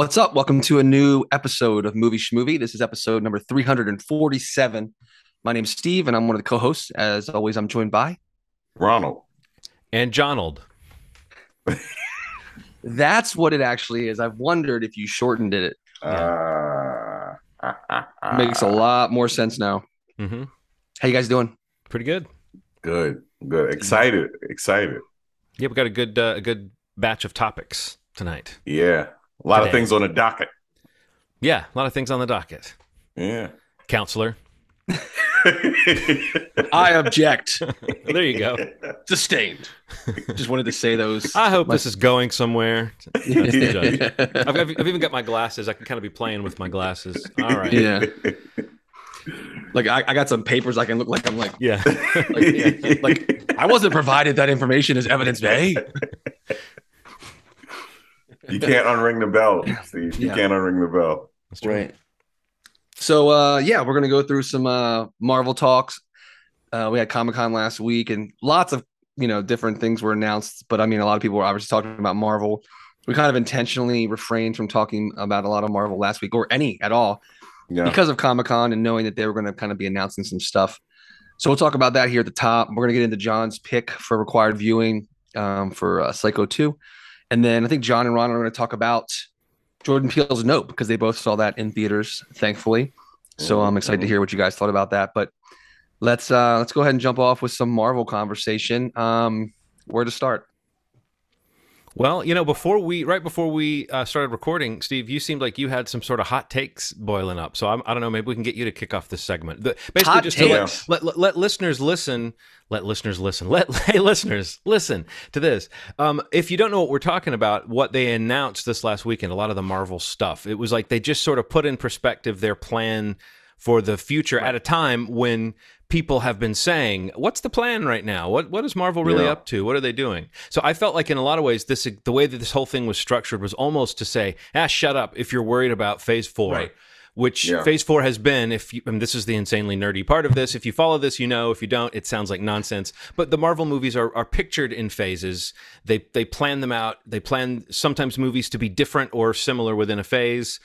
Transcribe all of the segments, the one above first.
What's up? Welcome to a new episode of Movie Schmovie. This is episode number 347. My name's Steve, and I'm one of the co-hosts. As always, I'm joined by Ronald. And Johnald. That's what it actually is. I've wondered if you shortened it. Uh, Makes a lot more sense now. hmm How you guys doing? Pretty good. good, good. Excited, excited. Yeah, we got a good uh, a good batch of topics tonight. Yeah, a lot of things on the docket. Yeah, a lot of things on the docket. Yeah. Counselor. I object. There you go. Sustained. Just wanted to say those. I hope My- this is going somewhere. That's the judge. I've, I've, I've even got my glasses. I can kind of be playing with my glasses. All right. Yeah. like I, I got some papers I can look like I'm like Yeah. like, like I wasn't provided that information as evidence. Hey, you can't unring the bell, Steve. You Yeah. can't unring the bell. That's true. Right. So uh yeah, we're gonna go through some uh Marvel talks. Uh we had Comic Con last week and lots of you know different things were announced, but I mean a lot of people were obviously talking about Marvel. We kind of intentionally refrained from talking about a lot of Marvel last week or any at all Yeah. because of Comic Con and knowing that they were going to kind of be announcing some stuff. So we'll talk about that here at the top. We're going to get into John's pick for required viewing um, for uh, Psycho 2. And then I think John and Ron are going to talk about Jordan Peele's Nope because they both saw that in theaters, thankfully. So I'm excited to hear what you guys thought about that. But let's uh, let's go ahead and jump off with some Marvel conversation. Um, where to start? Well, you know, before we, right before we uh, started recording, Steve, you seemed like you had some sort of hot takes boiling up. So I'm, I don't know, maybe we can get you to kick off this segment. The, basically, Hot just to let, takes? let, let, let listeners listen. Let listeners listen. Let hey listeners listen to this. Um, if you don't know what we're talking about, what they announced this last weekend, a lot of the Marvel stuff, it was like they just sort of put in perspective their plan for the future at a time when people have been saying, "What's the plan right now? What what is Marvel really Yeah. up to? What are they doing?" So I felt like in a lot of ways, this the way that this whole thing was structured was almost to say, "Ah, shut up if you're worried about Phase Four. Right. Which Yeah. Phase Four has been. If you, and this is the insanely nerdy part of this. If you follow this, you know. If you don't, it sounds like nonsense. But the Marvel movies are, are pictured in phases. They they plan them out. They plan sometimes movies to be different or similar within a phase.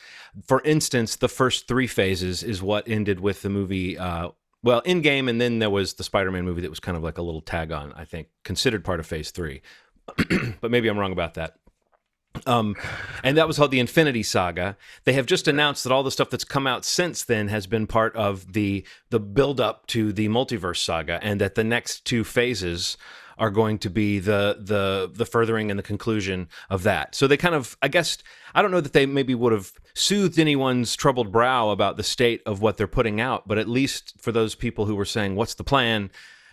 For instance, the first three phases is what ended with the movie. Uh, well, Endgame, and then there was the Spider-Man movie that was kind of like a little tag on. I think considered part of Phase Three, but maybe I'm wrong about that. Um, and that was called the Infinity Saga. They have just announced that all the stuff that's come out since then has been part of the the build up to the multiverse saga, and that the next two phases are going to be the the the furthering and the conclusion of that. So they kind of, I guess, I don't know that they maybe would have soothed anyone's troubled brow about the state of what they're putting out, but at least for those people who were saying, "What's the plan?"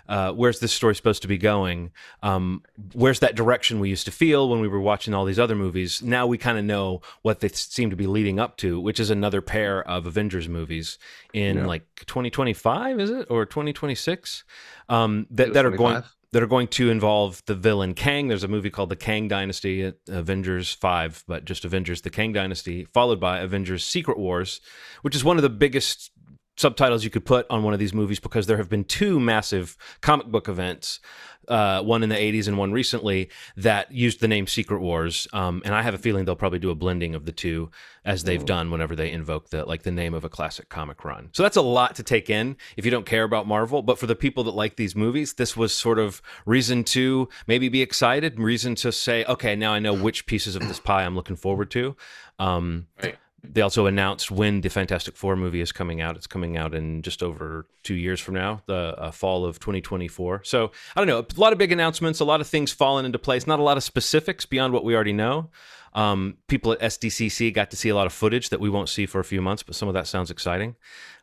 Uh, where's this story supposed to be going? Um, where's that direction we used to feel when we were watching all these other movies? Now we kind of know what they seem to be leading up to, which is another pair of Avengers movies in Yeah. like 2025, is it or 2026? Um, that that are going that are going to involve the villain Kang. There's a movie called The Kang Dynasty, uh, Avengers 5, but just Avengers The Kang Dynasty, followed by Avengers Secret Wars, which is one of the biggest subtitles you could put on one of these movies because there have been two massive comic book events, uh, one in the 80s and one recently, that used the name Secret Wars. Um, and I have a feeling they'll probably do a blending of the two as they've done whenever they invoke the like the name of a classic comic run. So that's a lot to take in if you don't care about Marvel. But for the people that like these movies, this was sort of reason to maybe be excited, reason to say, okay, now I know which pieces of this pie I'm looking forward to. Um, Right. They also announced when the Fantastic Four movie is coming out. It's coming out in just over two years from now, the uh, fall of 2024. So I don't know, a lot of big announcements, a lot of things falling into place. Not a lot of specifics beyond what we already know. Um, people at SDCC got to see a lot of footage that we won't see for a few months, but some of that sounds exciting.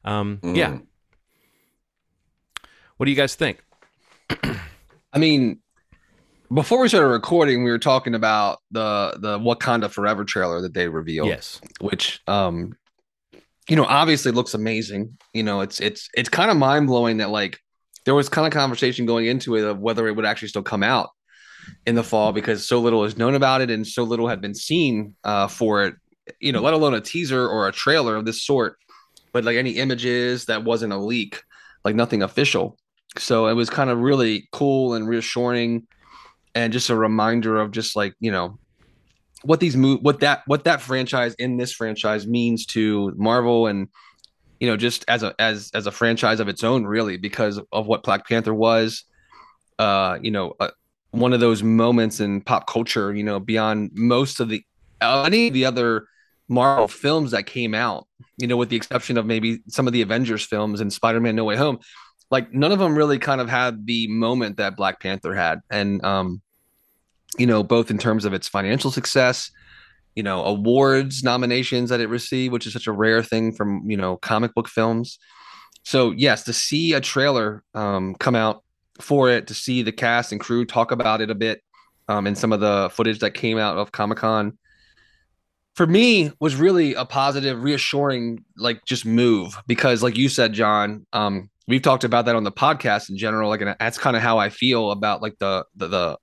Um, Yeah. Mm. What do you guys think? I mean, before we started recording, we were talking about the the Wakanda Forever trailer that they revealed. Yes. which um you know obviously looks amazing you know it's it's it's kind of mind-blowing that like there was kind of conversation going into it of whether it would actually still come out in the fall because so little is known about it and so little had been seen uh for it you know let alone a teaser or a trailer of this sort but like any images that wasn't a leak like nothing official so it was kind of really cool and reassuring and just a reminder of just like you know what these move what that what that franchise in this franchise means to Marvel and you know just as a as as a franchise of its own really because of what Black Panther was uh you know uh, one of those moments in pop culture you know beyond most of the uh, any of the other Marvel films that came out you know with the exception of maybe some of the Avengers films and Spider-Man No Way Home like none of them really kind of had the moment that Black Panther had and um you know, both in terms of its financial success, you know, awards nominations that it received, which is such a rare thing from, you know, comic book films. So, yes, to see a trailer um, come out for it, to see the cast and crew talk about it a bit um, and some of the footage that came out of Comic Con for me was really a positive, reassuring, like just move because, like you said, John, um, we've talked about that on the podcast in general. Like, and that's kind of how I feel about like the the, the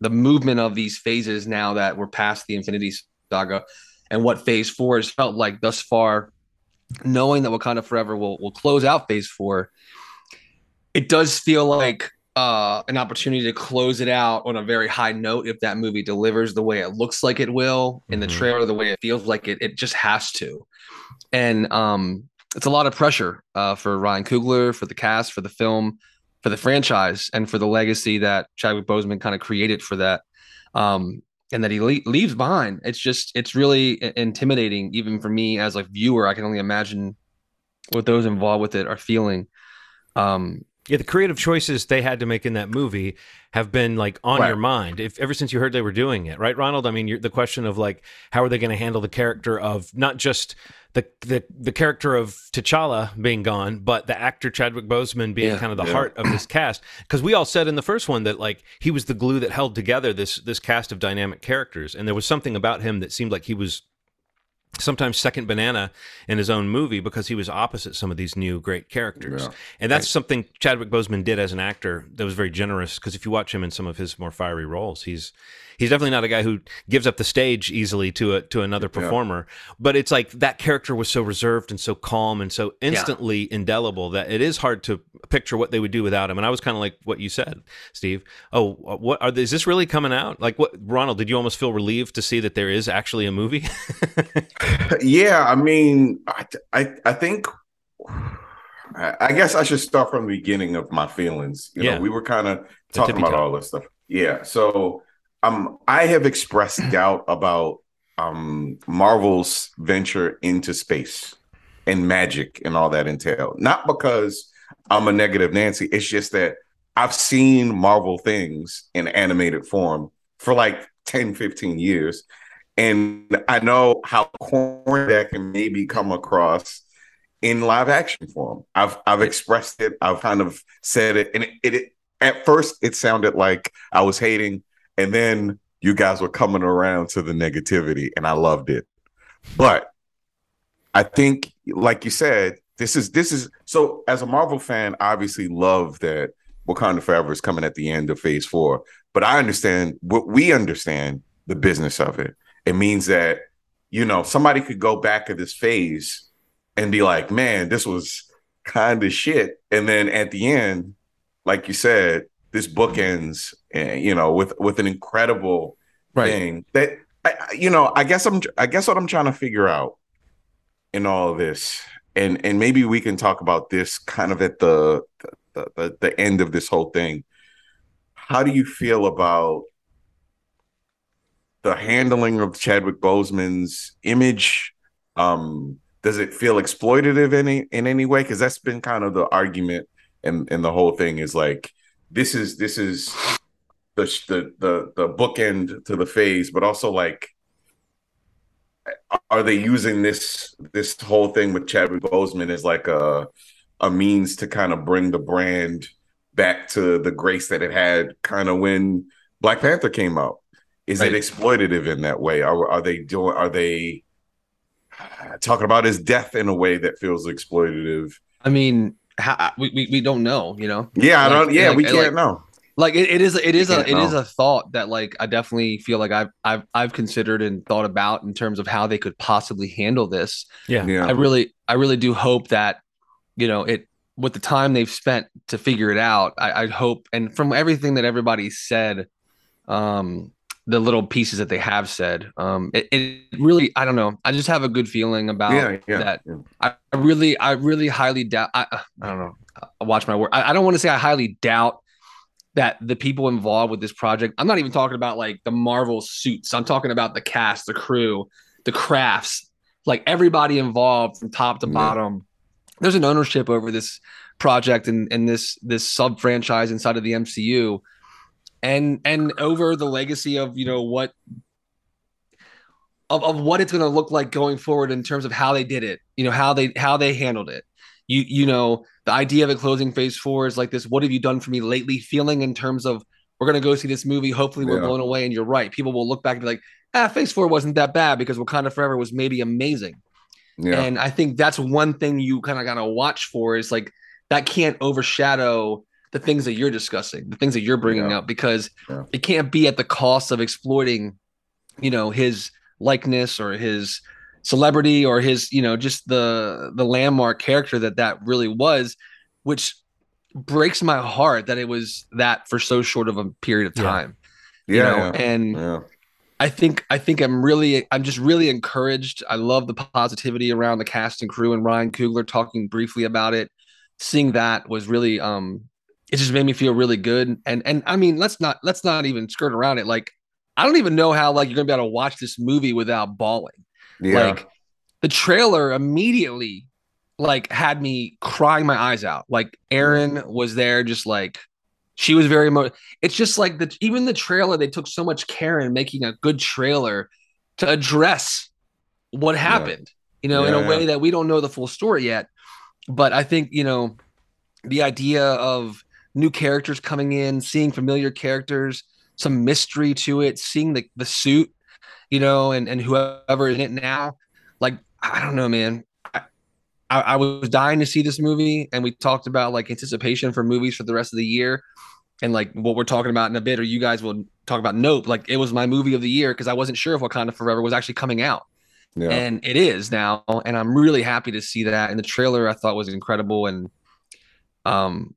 the movement of these phases now that we're past the Infinity Saga and what Phase Four has felt like thus far, knowing that Wakanda Forever will will close out Phase Four, it does feel like uh, an opportunity to close it out on a very high note if that movie delivers the way it looks like it will in the Mhm. trailer, the way it feels like it, it just has to. And um, it's a lot of pressure uh, for Ryan Coogler, for the cast, for the film, for the franchise, and for the legacy that Chadwick Boseman kind of created for that. Um, and that he le- leaves behind. It's just, it's really intimidating, even for me as a viewer. I can only imagine what those involved with it are feeling. Um, Yeah, the creative choices they had to make in that movie have been like on Right. your mind if ever since you heard they were doing it, right, Ronald? I mean, you're, the question of like how are they going to handle the character of not just the the the character of T'Challa being gone, but the actor Chadwick Boseman being Yeah. kind of the Yeah. heart of this cast. Because we all said in the first one that like he was the glue that held together this this cast of dynamic characters, and there was something about him that seemed like he was sometimes second banana in his own movie because he was opposite some of these new great characters. Yeah. And that's something Chadwick Boseman did as an actor that was very generous because if you watch him in some of his more fiery roles, he's he's definitely not a guy who gives up the stage easily to a to another performer. But it's like that character was so reserved and so calm and so instantly indelible that it is hard to picture what they would do without him. And I was kind of like what you said, Steve. Oh, what are is this really coming out? Like what Ronald, did you almost feel relieved to see that there is actually a movie? Yeah, I mean, I I, I think I I guess I should start from the beginning of my feelings. You Yeah. know, we were kind of talking about top. all this stuff. Yeah. So um I have expressed doubt about um Marvel's venture into space and magic and all that entail. Not because I'm a negative Nancy. It's just that I've seen Marvel things in animated form for like 10, 15 years. And I know how corny that can maybe come across in live action form. I've I've expressed it. I've kind of said it, and it, it at first it sounded like I was hating, and then you guys were coming around to the negativity, and I loved it. But I think, like you said, this is this is so. As a Marvel fan, I obviously love that Wakanda Forever is coming at the end of Phase Four. But I understand what we understand the business of it. It means that you know somebody could go back at this phase and be like, man, this was kind of shit. And then at the end, like you said, this book ends, eh, you know, with with an incredible thing that I, I- you know. I guess I'm. I guess what I'm trying to figure out in all of this, and and maybe we can talk about this kind of at the the, the, the end of this whole thing. How do you feel about the handling of Chadwick Boseman's image? Um, does it feel exploitative in any in any way? Because that's been kind of the argument, and and the whole thing is like this is this is the the the the bookend to the phase, but also like are they using this this whole thing with Chadwick Boseman as like a a means to kind of bring the brand back to the grace that it had kind of when Black Panther came out? Is Right. it exploitative in that way? Are are they doing? Are they uh, talking about his death in a way that feels exploitative? I mean, how, we, we we don't know, you know. Yeah, I don't. Yeah, like- we can't know. Like it, it is it is a can't it is a thought that like I definitely feel like I've I've I've considered and thought about in terms of how they could possibly handle this. yeah. Yeah, I really I really do hope that you know it with the time they've spent to figure it out. I, I hope and from everything that everybody said, um, the little pieces that they have said. Um, it, it really, I don't know. I just have a good feeling about Yeah, yeah, that. yeah. I I really, I really highly doubt. I, I don't know. I watch my word. I, I don't want to say I highly doubt that the people involved with this project. I'm not even talking about like the Marvel suits. I'm talking about the cast, the crew, the crafts, like everybody involved from top to bottom. There's an ownership over this project and and this this sub franchise inside of the MCU, and and over the legacy of you know what of, of what it's going to look like going forward in terms of how they did it you know how they how they handled it you you know the idea of a closing phase four is like this what have you done for me lately feeling in terms of we're going to go see this movie hopefully we're Yeah. blown away and you're right people will look back and be like ah phase four wasn't that bad because wakanda forever was maybe amazing Yeah. and I think that's one thing you kind of got to watch for is like that can't overshadow the things that you're discussing, the things that you're bringing Yeah. up, because Yeah. it can't be at the cost of exploiting, you know, his likeness or his celebrity or his, you know, just the the landmark character that that really was, which breaks my heart that it was that for so short of a period of time. yeah. you know, yeah. and yeah. I think I think I'm really I'm just really encouraged. I love the positivity around the cast and crew and Ryan Coogler talking briefly about it. Seeing that was really um it just made me feel really good. And and I mean let's not let's not even skirt around it. Like I don't even know how like you're gonna be able to watch this movie without bawling. Yeah. Like the trailer immediately like had me crying my eyes out. Like Aaron was there just like she was very emo- it's just like the even the trailer they took so much care in making a good trailer to address what happened you know in Yeah, a way that we don't know the full story yet but i think you know the idea of new characters coming in seeing familiar characters some mystery to it seeing the the suit you know and and whoever is in it now like i don't know man I, I I was dying to see this movie, and we talked about like anticipation for movies for the rest of the year, and like what we're talking about in a bit, or you guys will talk about Nope. Like it was my movie of the year because I wasn't sure if Wakanda Forever was actually coming out, yeah. and it is now, and I'm really happy to see that. And the trailer I thought was incredible, and um,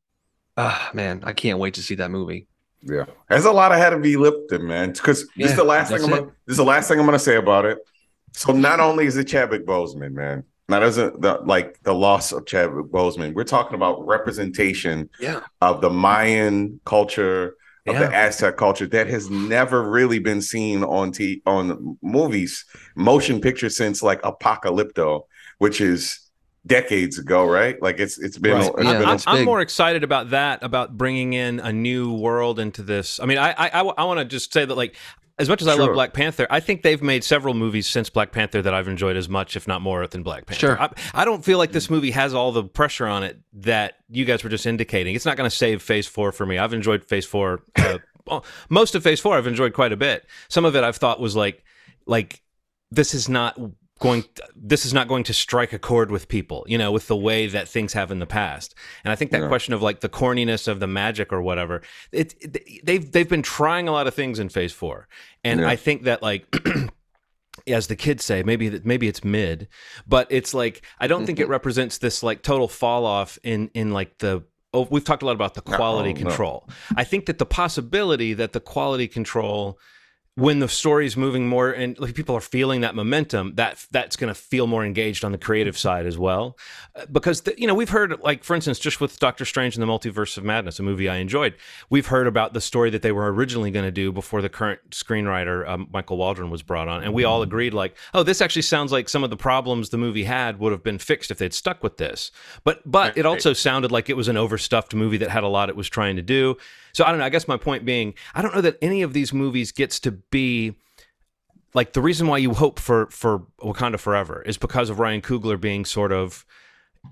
ah, man, I can't wait to see that movie. Yeah, there's a lot of heavy lifting, man. Because this is the last thing I'm gonna, this is the last thing I'm gonna say about it. So not only is it Chadwick Boseman, man, not isn't the like the loss of Chadwick Boseman. We're talking about representation Yeah, of the Mayan culture, of Yeah. the Aztec culture that has never really been seen on t on movies, motion picture since like Apocalypto, which is decades ago, right? Like it's it's been Right. it's Yeah, been I'm, it's I'm big. more excited about that, about bringing in a new world into this. I mean, I I, I, want to just say that, like, as much as I love Black Panther, I think they've made several movies since Black Panther that I've enjoyed as much, if not more, than Black Panther. Sure. I, I don't feel like this movie has all the pressure on it that you guys were just indicating. It's not going to save Phase Four for me. I've enjoyed Phase Four. Uh, most of Phase Four, I've enjoyed quite a bit. Some of it I've thought was like, like this is not going this is not going to strike a chord with people you know with the way that things have in the past and i think that Yeah. question of like the corniness of the magic or whatever it, it- they've they've been trying a lot of things in phase 4 and Yeah. i think that like as the kids say maybe that maybe it's mid but it's like i don't think it mm-hmm. represents this like total fall off in in like the oh we've talked a lot about the quality no. control i think that the possibility that the quality control when the story is moving more and like people are feeling that momentum that that's going to feel more engaged on the creative side as well. Uh, because the, you know we've heard like for instance just with doctor strange and the multiverse of madness a movie i enjoyed we've heard about the story that they were originally going to do before the current screenwriter um, michael waldron was brought on and we all agreed like oh this actually sounds like some of the problems the movie had would have been fixed if they'd stuck with this. But but it also sounded like it was an overstuffed movie that had a lot it was trying to do so i don't know i guess my point being i don't know that any of these movies gets to be like the reason why you hope for for Wakanda Forever is because of Ryan Coogler being sort of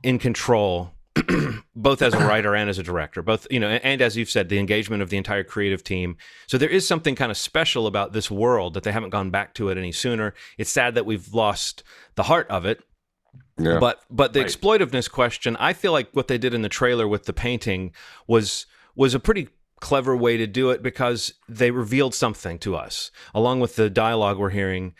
in control both as a writer and as a director both you know and as you've said the engagement of the entire creative team so there is something kind of special about this world that they haven't gone back to it any sooner it's sad that we've lost the heart of it yeah. but but the Right. exploitiveness question, I feel like what they did in the trailer with the painting was was a pretty clever way to do it because they revealed something to us along with the dialogue we're hearing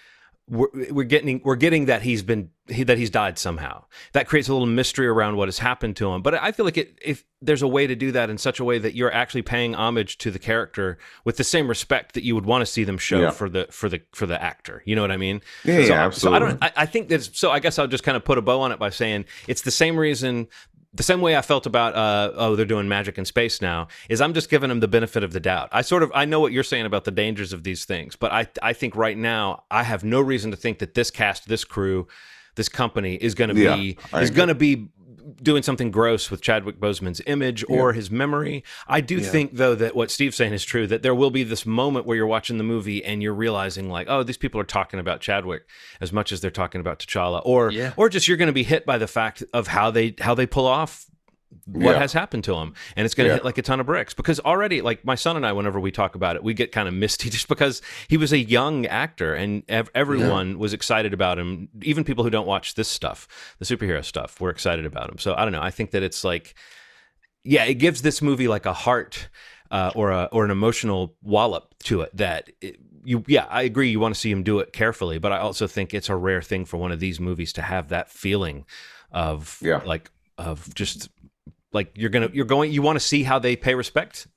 we're, we're getting we're getting that he's been he, that he's died somehow. That creates a little mystery around what has happened to him. But I feel like it, if there's a way to do that in such a way that you're actually paying homage to the character with the same respect that you would want to see them show Yeah. for the for the for the actor. You know what I mean? Yeah, so, yeah, So I don't. I, I think that's so. I guess I'll just kind of put a bow on it by saying it's the same reason. The same way I felt about uh, oh they're doing magic in space now is I'm just giving them the benefit of the doubt. I sort of I know what you're saying about the dangers of these things, but I I think right now I have no reason to think that this cast, this crew, this company is going to Yeah, be I is going to be doing something gross with Chadwick Boseman's image or his memory. I do Yeah. think though that what Steve's saying is true that there will be this moment where you're watching the movie and you're realizing like, oh, these people are talking about Chadwick as much as they're talking about T'Challa, or Yeah. or just you're going to be hit by the fact of how they how they pull off what Yeah. has happened to him and it's going to Yeah. hit like a ton of bricks because already like my son and i whenever we talk about it we get kind of misty just because he was a young actor and ev- everyone was excited about him even people who don't watch this stuff the superhero stuff were excited about him so i don't know i think that it's like yeah it gives this movie like a heart uh, or a or an emotional wallop to it that it, you yeah i agree you want to see him do it carefully but i also think it's a rare thing for one of these movies to have that feeling of Yeah. like of just like you're gonna you're going you want to see how they pay respect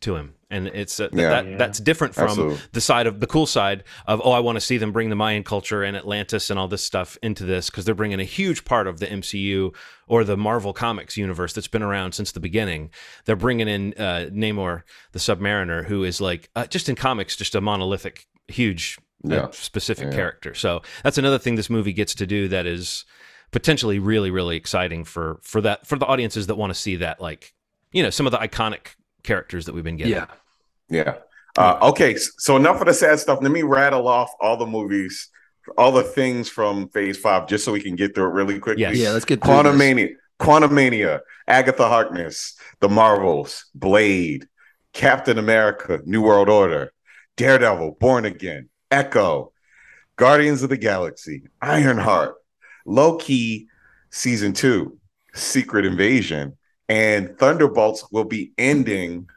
to him and it's uh, th- Yeah. that that's different from Absolutely. the side of the cool side of oh I want to see them bring the Mayan culture and Atlantis and all this stuff into this because they're bringing a huge part of the MCU or the Marvel Comics universe that's been around since the beginning. They're bringing in uh, Namor the Submariner who is like uh, just in comics just a monolithic huge uh, Yeah. specific Yeah. character. So that's another thing this movie gets to do that is potentially really really exciting for for that for the audiences that want to see that like you know some of the iconic characters that we've been getting. Yeah. Yeah. Uh, okay. So enough of the sad stuff. Let me rattle off all the movies, all the things from Phase Five, just so we can get through it really quickly. Yes. Yeah. Let's get through Quantum this. Mania, Quantum Mania, Agatha Harkness, The Marvels, Blade, Captain America, New World Order, Daredevil, Born Again, Echo, Guardians of the Galaxy, Ironheart, Loki, Season Two, Secret Invasion, and Thunderbolts will be ending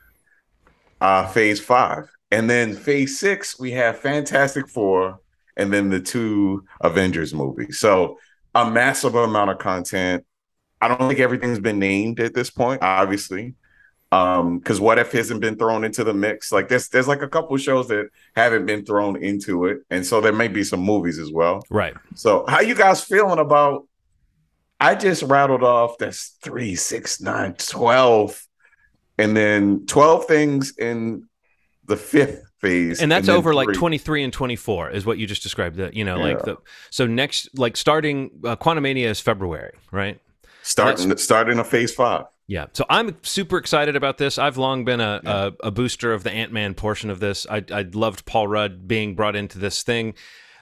uh, Phase Five, and then Phase Six we have Fantastic Four, and then the two Avengers movies. So a massive amount of content. I don't think everything's been named at this point, obviously. Um, because what if hasn't been thrown into the mix? Like there's there's like a couple shows that haven't been thrown into it, and so there may be some movies as well. Right. So how you guys feeling about I just rattled off that's three six nine twelve and then 12 things in the fifth phase. and that's then over like 23 and 24 is what you just described the you know like the so next like starting uh, quantumania is february right starting starting a phase five. Yeah so i'm super excited about this i've long been a, a, a booster of the ant-man portion of this I, I loved paul rudd being brought into this thing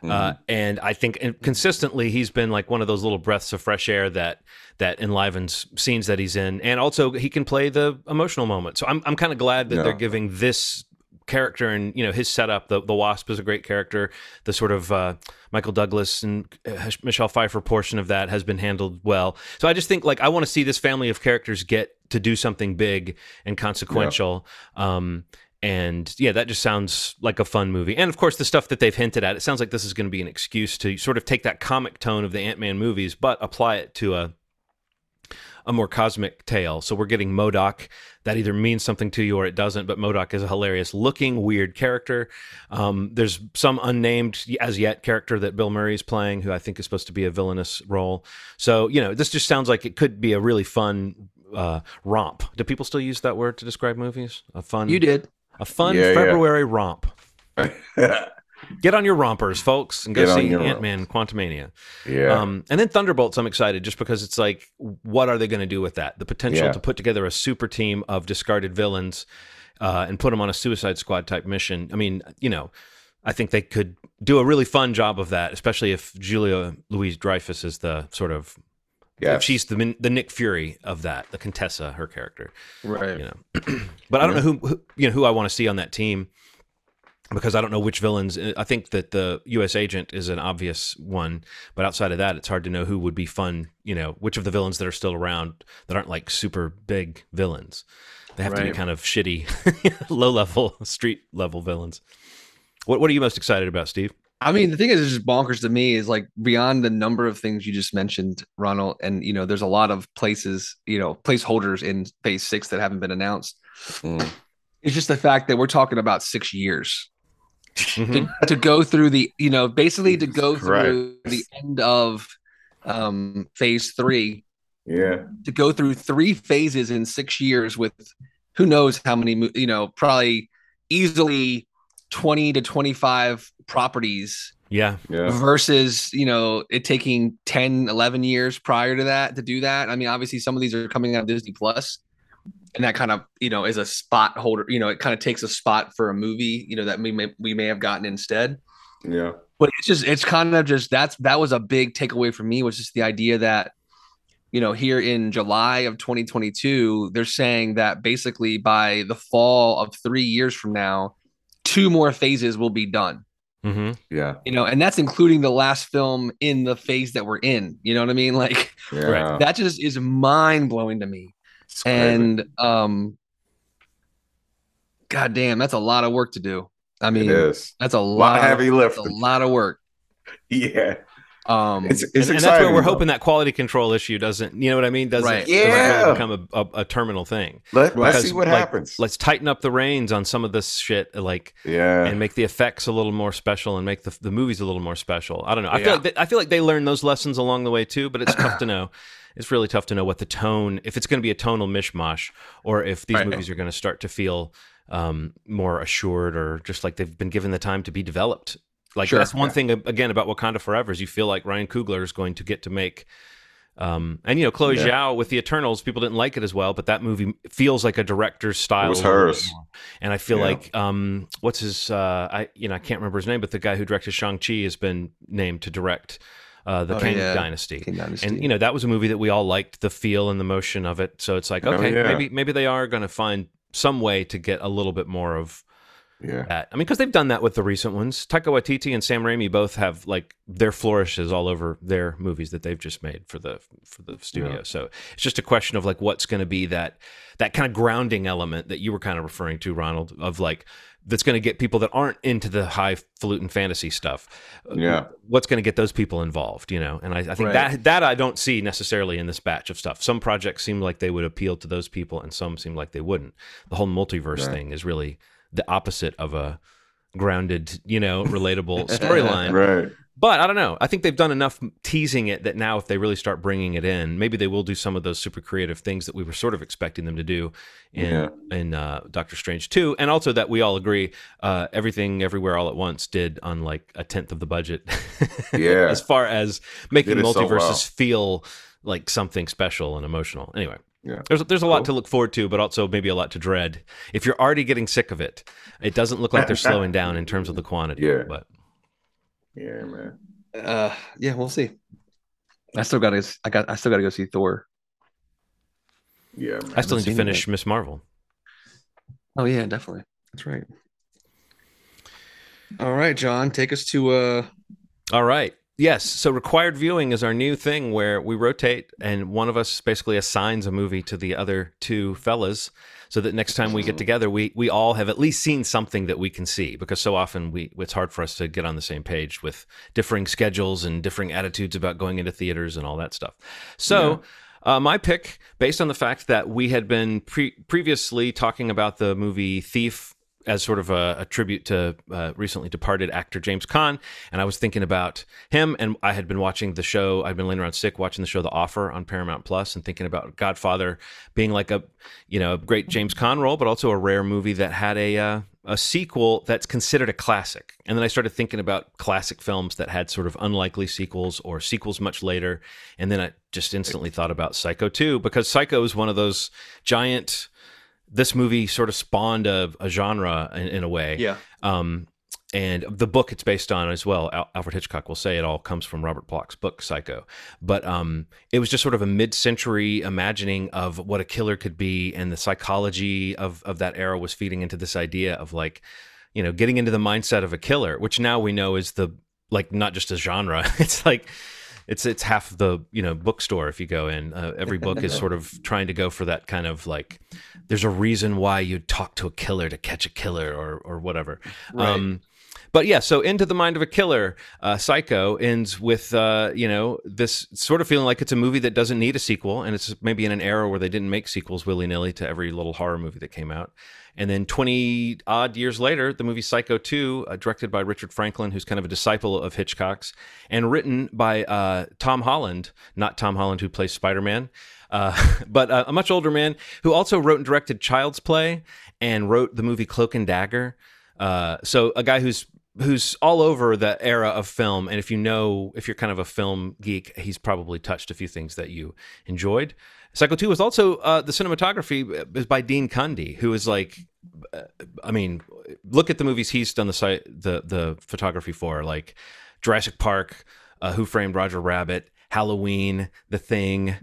Mm-hmm. uh, and I think and consistently he's been like one of those little breaths of fresh air that that enlivens scenes that he's in, and also he can play the emotional moment. So I'm I'm kind of glad that Yeah. they're giving this character and you know his setup. The the Wasp is a great character. The sort of uh, Michael Douglas and uh, Michelle Pfeiffer portion of that has been handled well. So I just think like I want to see this family of characters get to do something big and consequential. Um, and yeah, that just sounds like a fun movie. And of course, the stuff that they've hinted at, it sounds like this is going to be an excuse to sort of take that comic tone of the Ant Man movies, but apply it to a a more cosmic tale. So we're getting MODOK. That either means something to you or it doesn't. But MODOK is a hilarious looking, weird character. Um, there's some unnamed as yet character that Bill Murray is playing, who I think is supposed to be a villainous role. So you know, this just sounds like it could be a really fun uh, romp. Do people still use that word to describe movies? A fun, You did. a fun Yeah, yeah. February romp. Get on your rompers, folks, and go Get see Ant Man Quantumania. Yeah. Um, and then Thunderbolts, I'm excited just because it's like, what are they going to do with that? The potential Yeah. to put together a super team of discarded villains uh, and put them on a Suicide Squad type mission. I mean, you know, I think they could do a really fun job of that, especially if Julia Louis-Dreyfus is the sort of yeah. if she's the the Nick Fury of that, the Contessa, her character Right. you know. but I don't know who, who you know who I want to see on that team because I don't know which villains. I think that the U.S. agent is an obvious one, but outside of that, it's hard to know who would be fun. You know, which of the villains that are still around that aren't like super big villains. They have to be kind of shitty, low level, street level villains. What What are you most excited about, Steve? I mean, the thing is, it's just bonkers to me is like beyond the number of things you just mentioned, Ronald, and you know, there's a lot of places, you know, placeholders in phase six that haven't been announced. Mm. It's just the fact that we're talking about six years To, to go through the, you know, basically to Jesus go through the end of um phase three, Yeah. to go through three phases in six years with who knows how many, you know, probably easily 20 to 25 properties Yeah. Yeah. versus you know it taking 10 11 years prior to that to do that i mean obviously some of these are coming out of disney plus and that kind of you know is a spot holder you know it kind of takes a spot for a movie you know that we may we may have gotten instead Yeah. but it's just it's kind of just that's that was a big takeaway for me was just the idea that you know here in july of 2022 they're saying that basically by the fall of three years from now two more phases will be done mm-hmm. Yeah. you know, and that's including the last film in the phase that we're in. You know what I mean? Like Yeah. Right. that just is mind blowing to me. It's crazy. And um, god damn, that's a lot of work to do. I mean, is. that's a A lot lot of heavy lift. a lot of work. Yeah. Um, It's it's and, and exciting. that's where we're though. hoping that quality control issue doesn't, you know what I mean? Doesn't, Right. doesn't Yeah. really become a, a, a terminal thing. Let, let's see what like, happens. Let's tighten up the reins on some of this shit, like, yeah. and make the effects a little more special and make the, the movies a little more special. I don't know. I Yeah. feel like they, I feel like they learned those lessons along the way too, but it's tough to know. It's really tough to know what the tone, if it's going to be a tonal mishmash, or if these Right. movies are going to start to feel um, more assured, or just like they've been given the time to be developed. Like Sure. that's one thing again about Wakanda Forever is you feel like Ryan Coogler is going to get to make. Um, and you know, Chloe Yeah. Zhao with the Eternals, people didn't like it as well, but that movie feels like a director's style. It was a little bit hers. And I feel Yeah. like um, what's his? Uh, I you know I can't remember his name, but the guy who directed Shang Chi has been named to direct uh, the Oh, Kang yeah. Dynasty. King Dynasty. And you know that was a movie that we all liked the feel and the motion of it. So it's like Oh, okay, yeah. maybe maybe they are going to find some way to get a little bit more of yeah. that. I mean, because they've done that with the recent ones. Taika Waititi and Sam Raimi both have like their flourishes all over their movies that they've just made for the for the studio. Yeah. So it's just a question of like what's going to be that that kind of grounding element that you were kind of referring to, Ronald, of like that's going to get people that aren't into the highfalutin fantasy stuff. Uh, yeah. What's going to get those people involved, you know? And I, I think Right. that that I don't see necessarily in this batch of stuff. Some projects seem like they would appeal to those people, and some seem like they wouldn't. The whole multiverse Right. thing is really the opposite of a grounded, you know, relatable storyline. Right. But I don't know. I think they've done enough teasing it that now, if they really start bringing it in, maybe they will do some of those super creative things that we were sort of expecting them to do in Yeah. in uh, Doctor Strange two, and also that we all agree, uh, everything, everywhere, all at once did on like a tenth of the budget. Yeah. as far as making it so multiverses well. feel like something special and emotional. Anyway. Yeah. There's there's a lot Cool. to look forward to, but also maybe a lot to dread. If you're already getting sick of it, it doesn't look like they're slowing down in terms of the quantity. Yeah. But Yeah, man. uh, yeah, we'll see. I still got to. I got. I still got to go see Thor. Yeah, man. I still need to finish Miss Marvel. Oh yeah, definitely. That's right. All right, John, take us to uh All right. Yes. So required viewing is our new thing where we rotate and one of us basically assigns a movie to the other two fellas so that next time we get together we we all have at least seen something that we can see because so often we it's hard for us to get on the same page with differing schedules and differing attitudes about going into theaters and all that stuff. So Uh, my pick, based on the fact that we had been pre- previously talking about the movie Thief as sort of a, a tribute to uh, recently departed actor James Caan, and I was thinking about him, and I had been watching the show. I'd been laying around sick watching the show The Offer on Paramount Plus, and thinking about Godfather being like a, you know, a great James Caan role, but also a rare movie that had a uh, a sequel that's considered a classic. And then I started thinking about classic films that had sort of unlikely sequels or sequels much later. And then I just instantly thought about Psycho 2 because Psycho is one of those giant. This movie sort of spawned a, a genre in, in a way. yeah. Um, and the book it's based on as well, Al- Alfred Hitchcock will say it all comes from Robert Bloch's book Psycho. But um, it was just sort of a mid-century imagining of what a killer could be, and the psychology of of that era was feeding into this idea of like, you know, getting into the mindset of a killer, which now we know is the like not just a genre. It's like it's it's half the you know bookstore if you go in. Uh, every book is sort of trying to go for that kind of like, there's a reason why you talk to a killer to catch a killer or or whatever. Right. Um, but yeah, so into the mind of a killer, uh, Psycho ends with uh, you know this sort of feeling like it's a movie that doesn't need a sequel, and it's maybe in an era where they didn't make sequels willy nilly to every little horror movie that came out. And then 20 odd years later, the movie Psycho 2, uh, directed by Richard Franklin, who's kind of a disciple of Hitchcock's, and written by uh, Tom Holland, not Tom Holland who plays Spider Man. Uh, but uh, a much older man who also wrote and directed Child's Play and wrote the movie Cloak and Dagger. Uh, so a guy who's who's all over the era of film and if you know if you're kind of a film geek he's probably touched a few things that you enjoyed psycho 2 was also uh, the cinematography is by dean cundey who is like uh, i mean look at the movies he's done the site the the photography for like jurassic park uh, who framed roger rabbit halloween the thing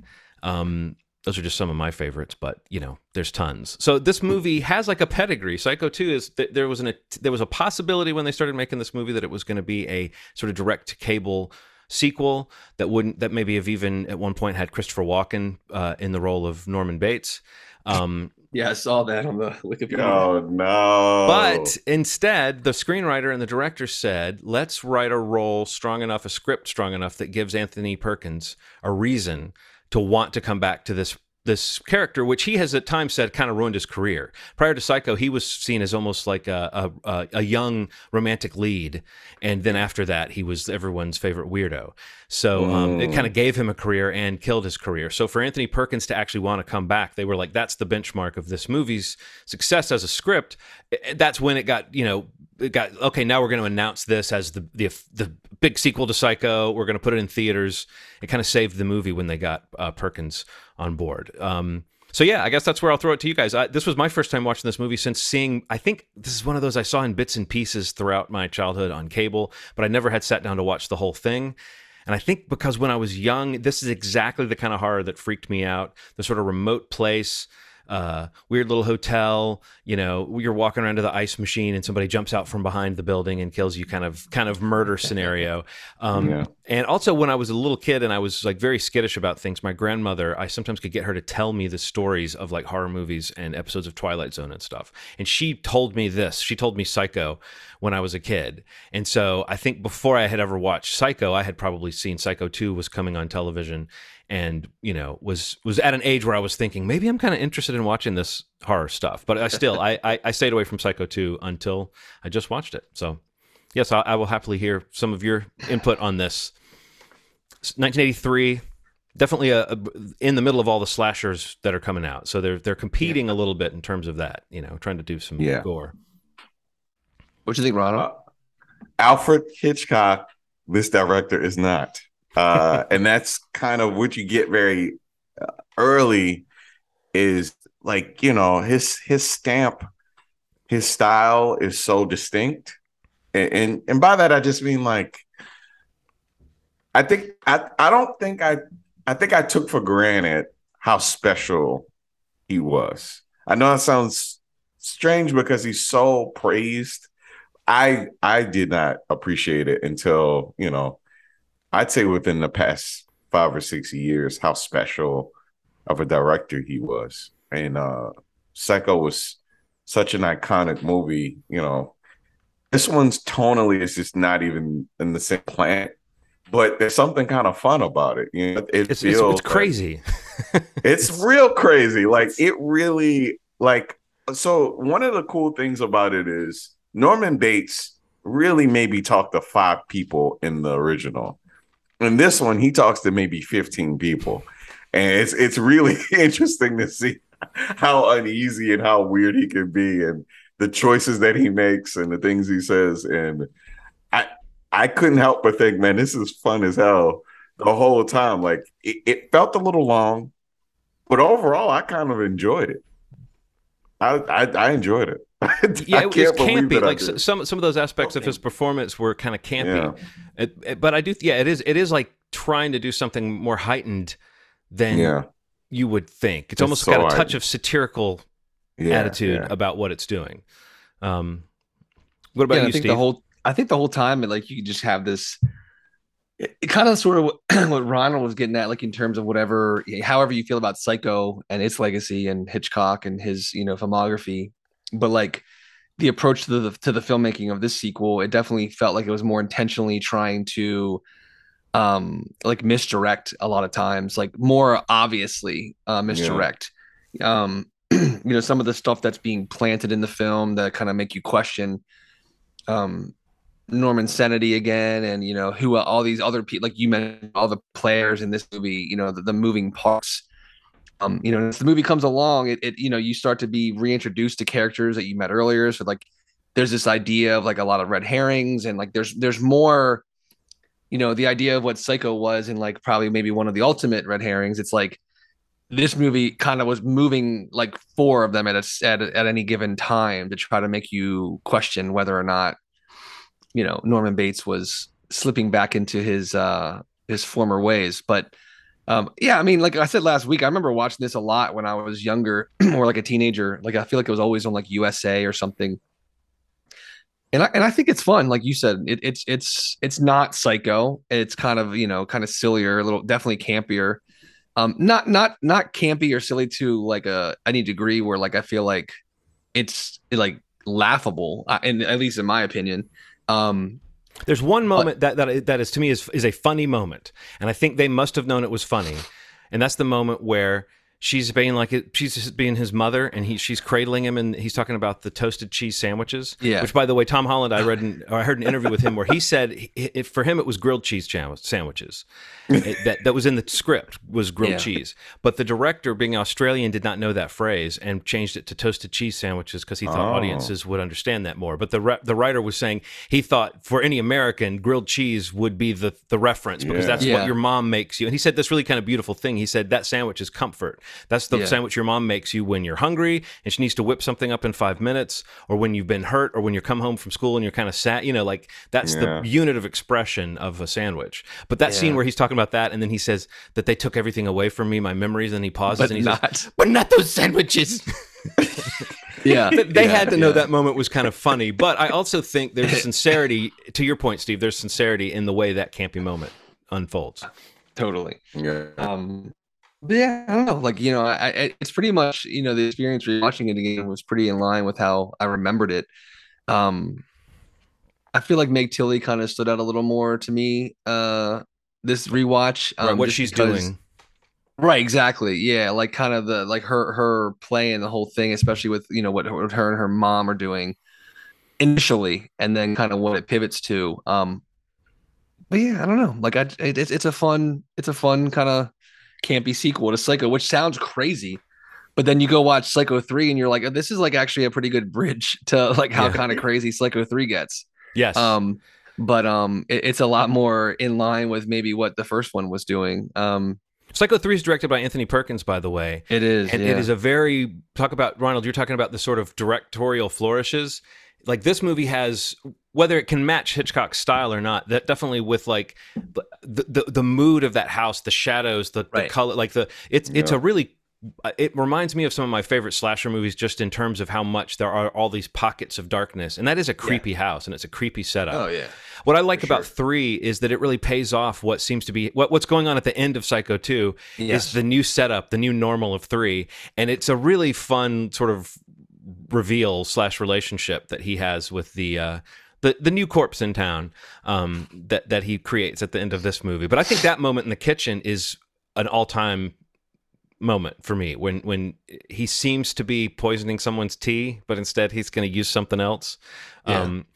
um, those are just some of my favorites, but you know, there's tons. So this movie has like a pedigree. Psycho 2 is th- there was an there was a possibility when they started making this movie that it was going to be a sort of direct cable sequel that wouldn't that maybe have even at one point had Christopher Walken uh, in the role of Norman Bates. Um, Yeah, I saw that on the Wikipedia. Oh no! but instead, the screenwriter and the director said, let's write a role strong enough, a script strong enough that gives Anthony Perkins a reason to want to come back to this this character, which he has at times said kind of ruined his career. Prior to Psycho, he was seen as almost like a, a, a young romantic lead, and then after that, he was everyone's favorite weirdo. So um, it kind of gave him a career and killed his career. So for Anthony Perkins to actually want to come back, they were like, "That's the benchmark of this movie's success as a script." Eh, That's when it got you know got okay. Now we're going to announce this as the the the big sequel to Psycho. We're going to put it in theaters. It kind of saved the movie when they got uh, Perkins on board. Um, so yeah, I guess that's where I'll throw it to you guys. I, this was my first time watching this movie since seeing. I think this is one of those I saw in bits and pieces throughout my childhood on cable, but I never had sat down to watch the whole thing. And I think because when I was young, this is exactly the kind of horror that freaked me out. The sort of remote place, uh, weird little hotel. You know, you're walking around to the ice machine, and somebody jumps out from behind the building and kills you. Kind of, kind of murder scenario. Um, Yeah. And also, when I was a little kid and I was like very skittish about things, my grandmother, I sometimes could get her to tell me the stories of like horror movies and episodes of Twilight Zone and stuff. And she told me this. She told me Psycho when I was a kid. And so I think before I had ever watched Psycho, I had probably seen Psycho 2 was coming on television and, you know, was was at an age where I was thinking maybe I'm kind of interested in watching this horror stuff. But I still I, I I stayed away from Psycho 2 until I just watched it. So yes, I, I will happily hear some of your input on this. 1983, definitely a, a- in the middle of all the slashers that are coming out. So they're they're competing a little bit in terms of that. You know, trying to do some Yeah. gore. What do you think, Ronald? Uh, Alfred Hitchcock, this director is not. Uh, and that's kind of what you get very uh, early is like, you know, his his stamp, his style is so distinct. And and, and by that I just mean like I think I I don't think I I think I took for granted how special he was. I know that sounds strange because he's so praised I I did not appreciate it until you know, I'd say within the past five or six years how special of a director he was, and uh, Psycho was such an iconic movie. You know, this one's tonally is just not even in the same planet, but there's something kind of fun about it. You know, it It's it's, feels it's like- crazy. it's real crazy. Like it really like so one of the cool things about it is Norman Bates really maybe talked to five people in the original. In this one, he talks to maybe 15 people. And it's it's really interesting to see how uneasy and how weird he can be and the choices that he makes and the things he says. And I I couldn't help but think, man, this is fun as hell the whole time. Like it, it felt a little long, but overall, I kind of enjoyed it. I I, I enjoyed it. yeah, I it was can't believe campy. that Like some some of those aspects of his performance were kind of campy. Yeah. It- it- but I do, yeah, it is. It is like trying to do something more heightened than yeah, you would think. It's, It's almost so got a touch heightened. of satirical yeah, attitude yeah. about what it's doing. Um, what about yeah, you, I think Steve? the whole I think the whole time, like you just have this. it, it kind of sort of what Ronald was getting at, like in terms of whatever, however you feel about Psycho and its legacy and Hitchcock and his, you know, filmography, but like the approach to the to the filmmaking of this sequel, it definitely felt like it was more intentionally trying to um like misdirect a lot of times, like more obviously uh misdirect. Yeah. Um you know, some of the stuff that's being planted in the film that kind of make you question um Norman sanity again, and you know who all these other people, like you mentioned, all the players in this movie, you know the, the moving parts. Um, you know, as the movie comes along, it, it you know you start to be reintroduced to characters that you met earlier. So like, there's this idea of like a lot of red herrings, and like there's there's more. You know, the idea of what Psycho was, and like probably maybe one of the ultimate red herrings. It's like this movie kind of was moving like four of them at a, at, at any given time to try to make you question whether or not you know Norman Bates was slipping back into his uh his former ways. But um yeah, I mean, like I said last week, I remember watching this a lot when I was younger or like a teenager. Like I feel like it was always on like USA or something. And I, and I think it's fun, like you said. It, it's it's it's not psycho. It's kind of you know kind of sillier, a little definitely campier. Um, not not not campy or silly to like a any degree where like I feel like it's like laughable, uh, and at least in my opinion. Um, there's one moment that, that that is to me is is a funny moment, and I think they must have known it was funny, and that's the moment where she's being like it, she's being his mother and he she's cradling him and he's talking about the toasted cheese sandwiches yeah which by the way tom holland i read an, i heard an interview with him where he said it, for him it was grilled cheese sandwiches it, that, that was in the script was grilled yeah. cheese but the director being australian did not know that phrase and changed it to toasted cheese sandwiches because he thought oh. audiences would understand that more but the re- the writer was saying he thought for any american grilled cheese would be the the reference because yeah. that's yeah. what your mom makes you and he said this really kind of beautiful thing he said that sandwich is comfort that's the yeah. sandwich your mom makes you when you're hungry and she needs to whip something up in five minutes, or when you've been hurt, or when you come home from school and you're kind of sad. You know, like that's yeah. the unit of expression of a sandwich. But that yeah. scene where he's talking about that, and then he says that they took everything away from me, my memories, and he pauses but and he not. says, "But not those sandwiches." yeah, they had to know that moment was kind of funny. But I also think there's sincerity. To your point, Steve, there's sincerity in the way that campy moment unfolds. Totally. Yeah. Um, but yeah, I don't know. Like you know, I, I, it's pretty much you know the experience watching it again was pretty in line with how I remembered it. Um, I feel like Meg Tilly kind of stood out a little more to me. Uh, this rewatch, um, right, what she's because, doing. Right, exactly. Yeah, like kind of the like her her playing the whole thing, especially with you know what, what her and her mom are doing initially, and then kind of what it pivots to. Um, but yeah, I don't know. Like I, it, it's it's a fun it's a fun kind of campy sequel to Psycho, which sounds crazy. But then you go watch Psycho 3 and you're like, oh, this is like actually a pretty good bridge to like how yeah. kind of crazy Psycho 3 gets. Yes. Um, but um it, it's a lot more in line with maybe what the first one was doing. Um Psycho 3 is directed by Anthony Perkins, by the way. It is. And yeah. it is a very talk about Ronald, you're talking about the sort of directorial flourishes. Like this movie has whether it can match Hitchcock's style or not, that definitely with like the the, the mood of that house, the shadows, the, right. the color, like the it's yeah. it's a really it reminds me of some of my favorite slasher movies just in terms of how much there are all these pockets of darkness and that is a creepy yeah. house and it's a creepy setup oh yeah what i like For about sure. three is that it really pays off what seems to be what, what's going on at the end of psycho 2 yes. is the new setup the new normal of three and it's a really fun sort of reveal slash relationship that he has with the uh, the the new corpse in town um, that that he creates at the end of this movie. But I think that moment in the kitchen is an all time moment for me when when he seems to be poisoning someone's tea, but instead he's going to use something else. Yeah. Um,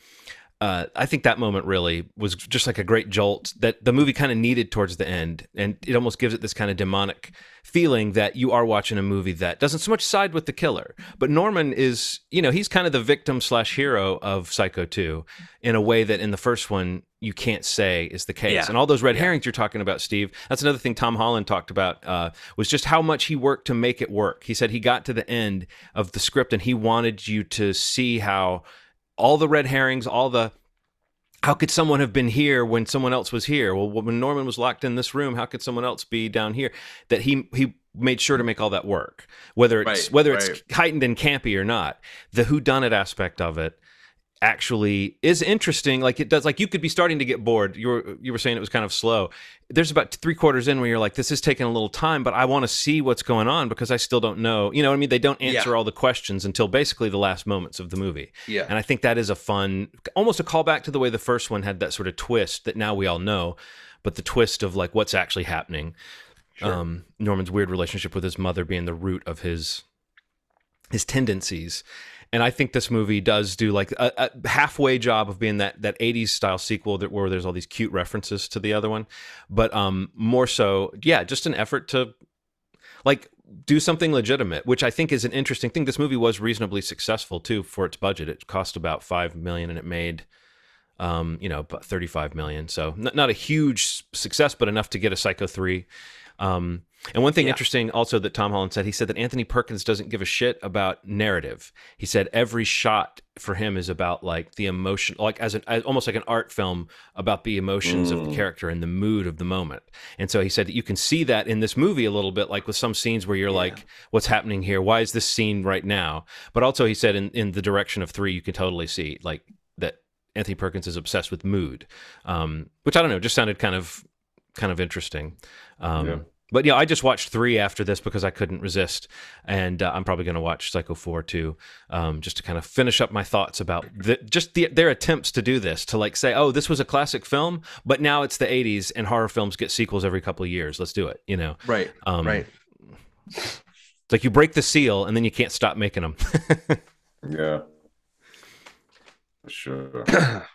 uh, I think that moment really was just like a great jolt that the movie kind of needed towards the end, and it almost gives it this kind of demonic feeling that you are watching a movie that doesn't so much side with the killer, but Norman is, you know, he's kind of the victim slash hero of Psycho 2 in a way that in the first one you can't say is the case. Yeah. And all those red yeah. herrings you're talking about, Steve, that's another thing Tom Holland talked about uh, was just how much he worked to make it work. He said he got to the end of the script and he wanted you to see how all the red herrings, all the how could someone have been here when someone else was here? Well, when Norman was locked in this room, how could someone else be down here? That he he made sure to make all that work, whether it's right, whether right. it's heightened and campy or not. The who done it aspect of it actually is interesting like it does like you could be starting to get bored. You were you were saying it was kind of slow. There's about three quarters in where you're like this is taking a little time but i want to see what's going on because i still don't know. You know what i mean? They don't answer Yeah. all the questions until basically the last moments of the movie. Yeah. and i think that is a fun almost a callback to the way the first one had that sort of twist that now we all know but the twist of like what's actually happening. Um norman's weird relationship with his mother being the root of his his tendencies and I think this movie does do like a, a halfway job of being that that 80s style sequel that where there's all these cute references to the other one, but um more so, yeah, just an effort to like do something legitimate, which I think is an interesting thing. This movie was reasonably successful too for its budget. It cost about five million and it made um, you know, about 35 million. So not, not a huge success, but enough to get a Psycho 3. Um, and one thing Yeah. interesting also that Tom Holland said, he said that Anthony Perkins doesn't give a shit about narrative. He said every shot for him is about like the emotion, like as an as, almost like an art film about the emotions of the Mm. character and the mood of the moment. And so he said that you can see that in this movie a little bit, like with some scenes where you're like, what's happening here? Why is this scene right now? But also he said in, in the direction of three, you can totally see like that Anthony Perkins is obsessed with mood, um, which I don't know, just sounded kind of kind of interesting. Um, Yeah. But yeah, I just watched three after this because I couldn't resist, and uh, I'm probably going to watch Psycho Four too, um, just to kind of finish up my thoughts about the, just the, their attempts to do this, to like say, oh, this was a classic film, but now it's the '80s and horror films get sequels every couple of years. Let's do it, you know. Right. Um, right. It's like you break the seal and then you can't stop making them. Yeah. Sure.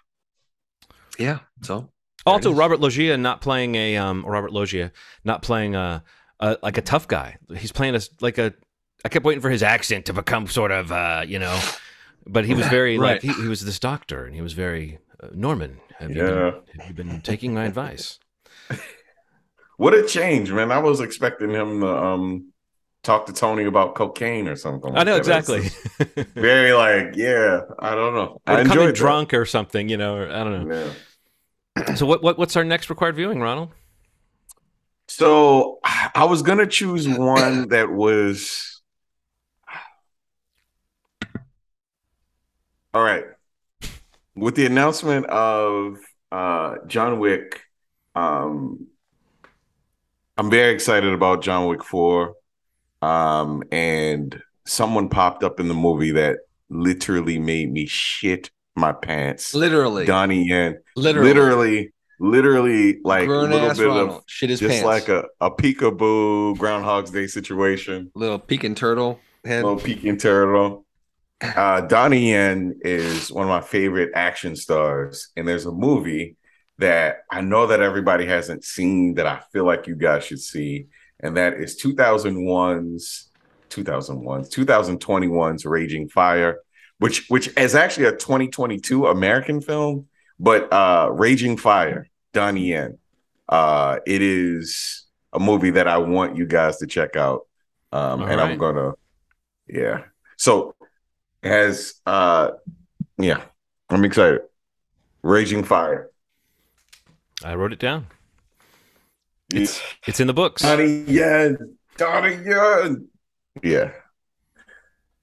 Yeah. So Also. Robert Loggia not playing a um, Robert Loggia not playing a, a like a tough guy. He's playing a like a. I kept waiting for his accent to become sort of uh, you know, but he was very like he, he was this doctor and he was very uh, Norman. Have you been have you been taking my advice? What a change, man. I was expecting him to um talk to Tony about cocaine or something. I know exactly. Very like, yeah, I don't know. I Or enjoyed drunk or something, you know. Or, I don't know. Yeah. So what, what what's our next required viewing, Ronald? So I was gonna choose one that was all right. With the announcement of uh John Wick, um I'm very excited about John Wick 4. Um and someone popped up in the movie that literally made me shit my pants. literally, Donnie Yen. literally, Literally, literally like a little bit Ronald of shit his just pants. like a, a peekaboo Groundhog's Day situation. little peeking turtle head. Little peeking turtle. Uh, Donnie Yen is one of my favorite action stars, and there's a movie that I know that everybody hasn't seen that I feel like you guys should see, and that is 2001's 2001's 2021's Raging Fire, which which is actually a 2022 American film, but uh, Raging Fire, Donnie Yen. Uh, it is a movie that I want you guys to check out, um, and I'm gonna, yeah. So has uh, yeah, I'm excited. Raging Fire. I wrote it down. It's it's in the books. Donnie Yen, Donnie Yen. Yeah.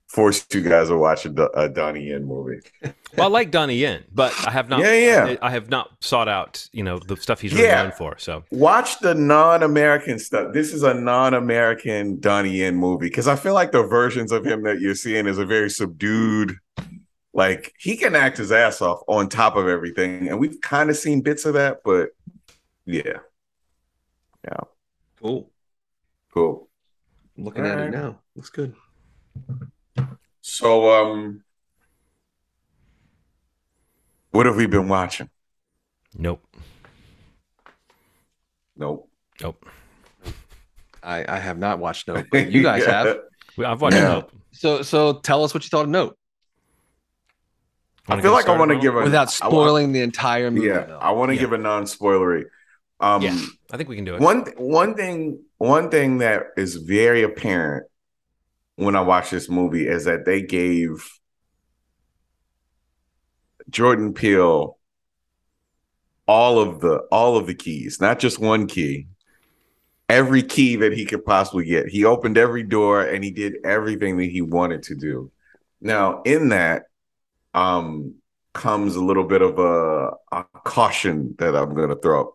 Forced you guys to watch a, a Donnie Yen movie. Well, I like Donnie Yen, but I have not. Yeah, yeah. I, I have not sought out, you know, the stuff he's really Yeah. known for. So Watch the non-American stuff. This is a non-American Donnie Yen movie because I feel like the versions of him that you're seeing is a very subdued. Like he can act his ass off on top of everything, and we've kind of seen bits of that, but yeah, yeah, Cool. cool. I'm looking at it now. Looks good. So, um, what have we been watching? nope, Nope. nope. I, I have not watched Nope, but you guys have. I've watched Yeah. Nope. So so tell us what you thought of Nope I feel like I want to give a without I wa- spoiling the entire movie. Yeah, though. I want to Yeah. give a non-spoilery. Um, Yeah. I think we can do it. one one thing one thing that is very apparent when I watch this movie is that they gave Jordan Peele all of the all of the keys, not just one key. Every key that he could possibly get. He opened every door and he did everything that he wanted to do. Now, in that, um comes a little bit of a, a caution that I'm going to throw up.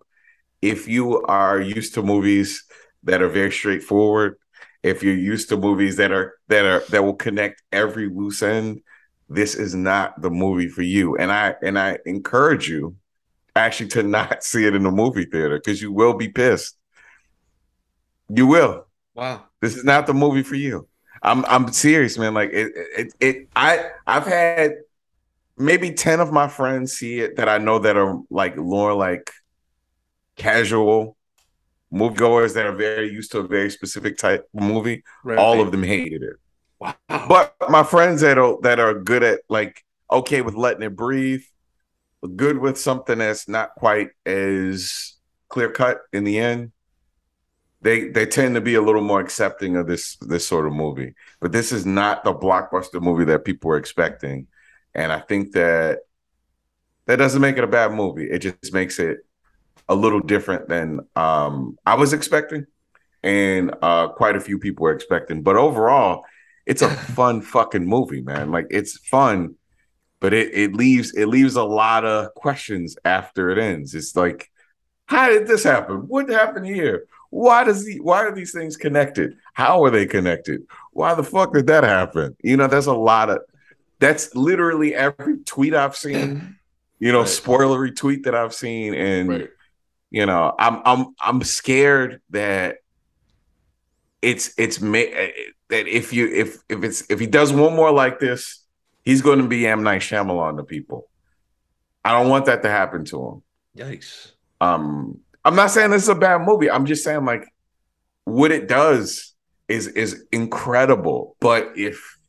If you are used to movies that are very straightforward, if you're used to movies that are that are that will connect every loose end, this is not the movie for you. And I and I encourage you actually to not see it in the movie theater because you will be pissed. You will. Wow. This is not the movie for you. I'm I'm serious, man. Like it, it, it I I've had maybe 10 of my friends see it that I know that are like more like casual moviegoers that are very used to a very specific type of movie. Right. All of them hated it. Wow. But my friends that are that are good at like okay with letting it breathe, good with something that's not quite as clear cut in the end. They they tend to be a little more accepting of this this sort of movie. But this is not the blockbuster movie that people were expecting. And I think that that doesn't make it a bad movie. It just makes it a little different than um, I was expecting, and uh, quite a few people were expecting. But overall, it's a fun fucking movie, man. Like it's fun, but it it leaves it leaves a lot of questions after it ends. It's like, how did this happen? What happened here? Why does he? Why are these things connected? How are they connected? Why the fuck did that happen? You know, that's a lot of. That's literally every tweet I've seen. You know, Right. spoilery tweet that I've seen, and Right. You know, I'm I'm I'm scared that it's it's that if you if if it's if he does one more like this, he's going to be M Night Shyamalan to people. I don't want that to happen to him. Yikes. Um, I'm not saying this is a bad movie. I'm just saying like what it does is is incredible. But if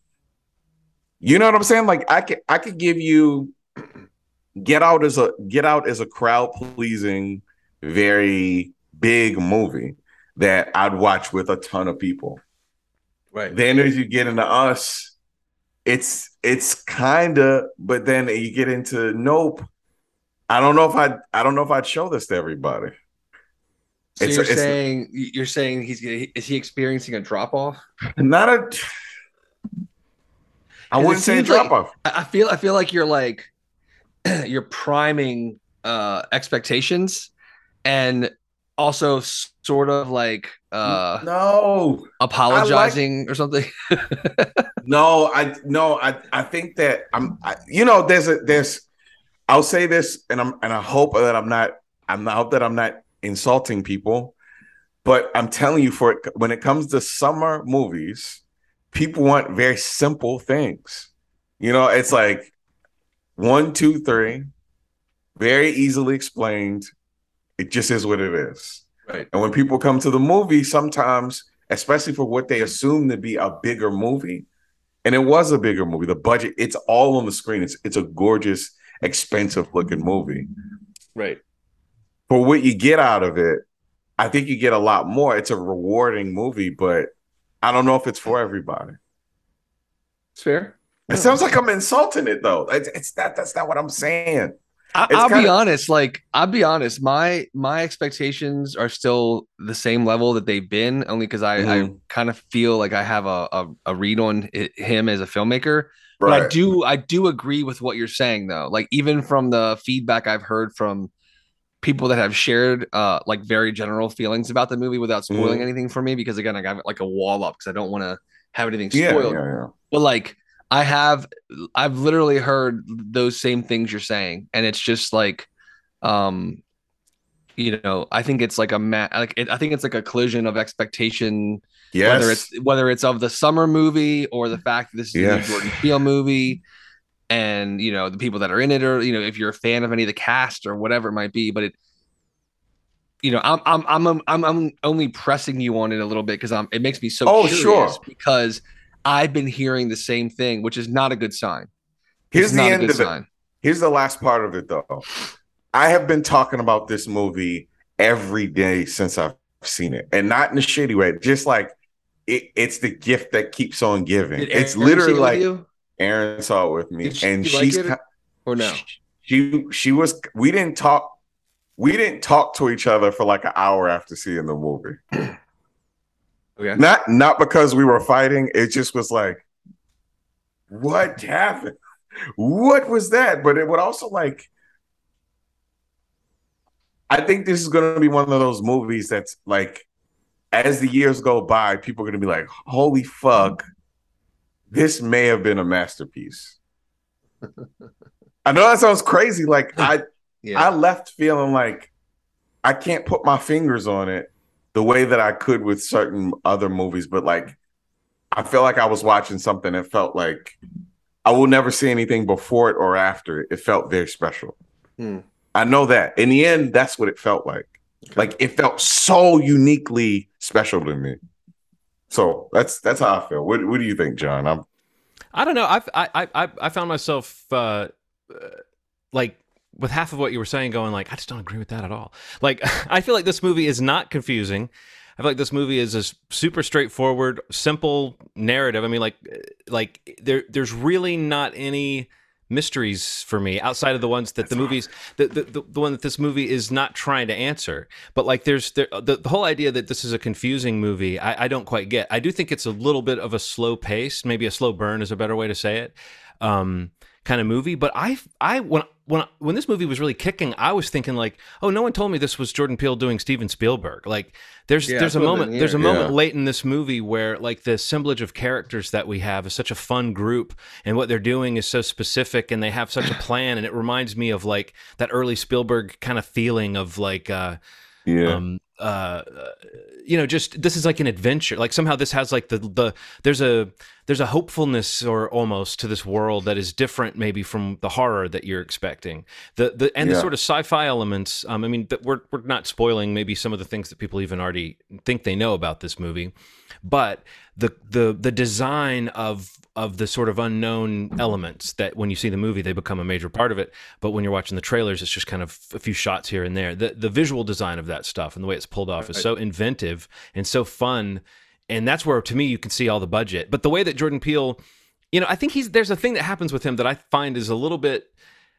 you know what I'm saying, like I could I could give you Get Out as a Get Out as a crowd pleasing, very big movie that I'd watch with a ton of people. Right. Then as you get into us, it's it's kind of, but then you get into Nope. I don't know if I I don't know if I'd show this to everybody. So It's- you're it's- saying you're saying he's is he experiencing a drop off? Not a. I wouldn't say a drop off. I I feel I feel like you're like you're priming uh expectations and also sort of like uh no, apologizing or something. no, I no, I I think that I'm. I, you know, there's a there's. I'll say this, and I'm and I hope that I'm not. I'm I hope that I'm not insulting people, but I'm telling you, for it when it comes to summer movies, people want very simple things. You know, it's like one, two, three, very easily explained. It just is what it is. Right. And when people come to the movie, sometimes, especially for what they assume to be a bigger movie, and it was a bigger movie, the budget, it's all on the screen. It's it's a gorgeous, expensive looking movie. Right. For what you get out of it, I think you get a lot more. It's a rewarding movie, but I don't know if it's for everybody. It's fair. It sounds like I'm insulting it though. It's, it's not that's not what I'm saying. I, It's I'll be honest. Like I'll be honest. My my expectations are still the same level that they've been, only because I, I Mhm. kind of feel like I have a, a, a read on hi- him as a filmmaker. But I do I do agree with what you're saying though. Like even from the feedback I've heard from people that have shared uh like very general feelings about the movie without spoiling Mhm. anything for me because again I got like a wall up because I don't want to have anything Yeah, spoiled. yeah, yeah. But like I have I've literally heard those same things you're saying and it's just like um you know, I think it's like a ma- like it, I think it's like a collision of expectation Yes. whether it's whether it's of the summer movie or the fact that this is Yes. a Jordan Peele movie, and you know the people that are in it, or you know if you're a fan of any of the cast or whatever it might be. But it, you know, I'm I'm I'm I'm, I'm only pressing you on it a little bit because I'm it makes me so Oh, curious sure. because I've been hearing the same thing, which is not a good sign. Here's It's the end of it. sign. Here's the last part of it, though. I have been talking about this movie every day since I've seen it, and not in a shitty way. Just like it, it's the gift that keeps on giving. Did it's Aaron literally it like you? Aaron saw it with me, she and like she's ki- or no? she she was. We didn't talk. We didn't talk to each other for like an hour after seeing the movie. Okay. Not not because we were fighting. It just was like, what happened? what was that? But it would also like I think this is gonna be one of those movies that's like as the years go by, people are gonna be like, holy fuck, this may have been a masterpiece. I know that sounds crazy. Like I yeah. I left feeling like I can't put my fingers on it the way that I could with certain other movies, but like I felt like I was watching something that felt like I will never see anything before it or after it. It felt very special. Hmm. I know that. In the end, that's what it felt like. Okay. Like it felt so uniquely special to me. So that's that's how I feel. What what do you think, John? I'm I don't know. I've, I I I found myself uh, like with half of what you were saying going like I just don't agree with that at all. Like I feel like this movie is not confusing. I feel like this movie is a super straightforward, simple narrative. I mean, like, like there, there's really not any mysteries for me outside of the ones that That's the movies the, the, the, the, one that this movie is not trying to answer but like there's there, the, the whole idea that this is a confusing movie I, I don't quite get i do think it's a little bit of a slow pace maybe a slow burn is a better way to say it um kind of movie. But I, I when when when this movie was really kicking, I was thinking like, oh, no one told me this was Jordan Peele doing Steven Spielberg. Like, there's yeah, there's a moment there's a moment yeah. late in this movie where like the assemblage of characters that we have is such a fun group, and what they're doing is so specific, and they have such a plan, and it reminds me of like that early Spielberg kind of feeling of like. uh yeah. Um, uh, you know, just this is like an adventure. Like somehow this has like the the there's a there's a hopefulness or almost to this world that is different maybe from the horror that you're expecting. The the and yeah. the sort of sci-fi elements. Um, I mean, that we're we're not spoiling maybe some of the things that people even already think they know about this movie, but the the the design of of the sort of unknown elements that when you see the movie they become a major part of it. But when you're watching the trailers it's just kind of a few shots here and there. The the visual design of that stuff and the way it's pulled off is so inventive and so fun. And that's where to me you can see all the budget. But the way that Jordan Peele you know I think he's there's a thing that happens with him that I find is a little bit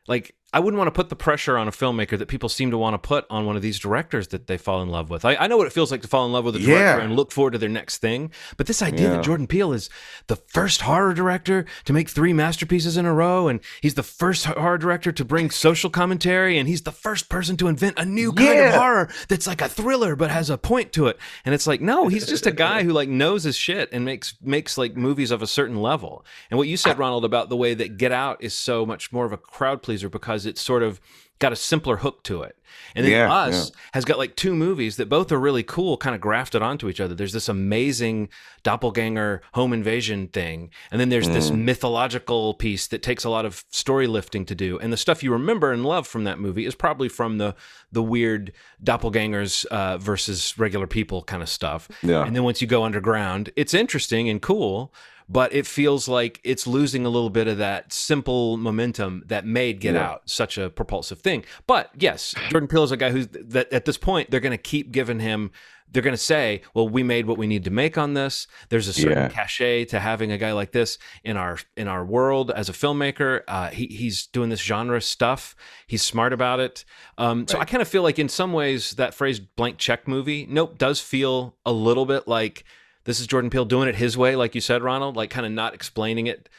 like I wouldn't want to put the pressure on a filmmaker that people seem to want to put on one of these directors that they fall in love with. I, I know what it feels like to fall in love with a director yeah. and look forward to their next thing. But this idea yeah. that Jordan Peele is the first horror director to make three masterpieces in a row, and he's the first horror director to bring social commentary, and he's the first person to invent a new kind yeah. of horror that's like a thriller but has a point to it. And it's like, no, he's just a guy who like knows his shit and makes makes like movies of a certain level. And what you said, Ronald, about the way that Get Out is so much more of a crowd pleaser because it's sort of got a simpler hook to it. And then yeah, Us yeah. has got like two movies that both are really cool, kind of grafted onto each other. There's this amazing doppelganger home invasion thing. And then there's mm. this mythological piece that takes a lot of story lifting to do. And the stuff you remember and love from that movie is probably from the the weird doppelgangers uh, versus regular people kind of stuff. Yeah. And then once you go underground, it's interesting and cool but it feels like it's losing a little bit of that simple momentum that made Get yeah. Out such a propulsive thing. But yes, Jordan Peele is a guy who's that at this point they're going to keep giving him. They're going to say, "Well, we made what we need to make on this." There's a certain yeah. cachet to having a guy like this in our in our world as a filmmaker. Uh, he, he's doing this genre stuff. He's smart about it. Um, right. So I kind of feel like, in some ways, that phrase "blank check movie," nope, does feel a little bit like this is Jordan Peele doing it his way, like you said, Ronald, like kind of not explaining it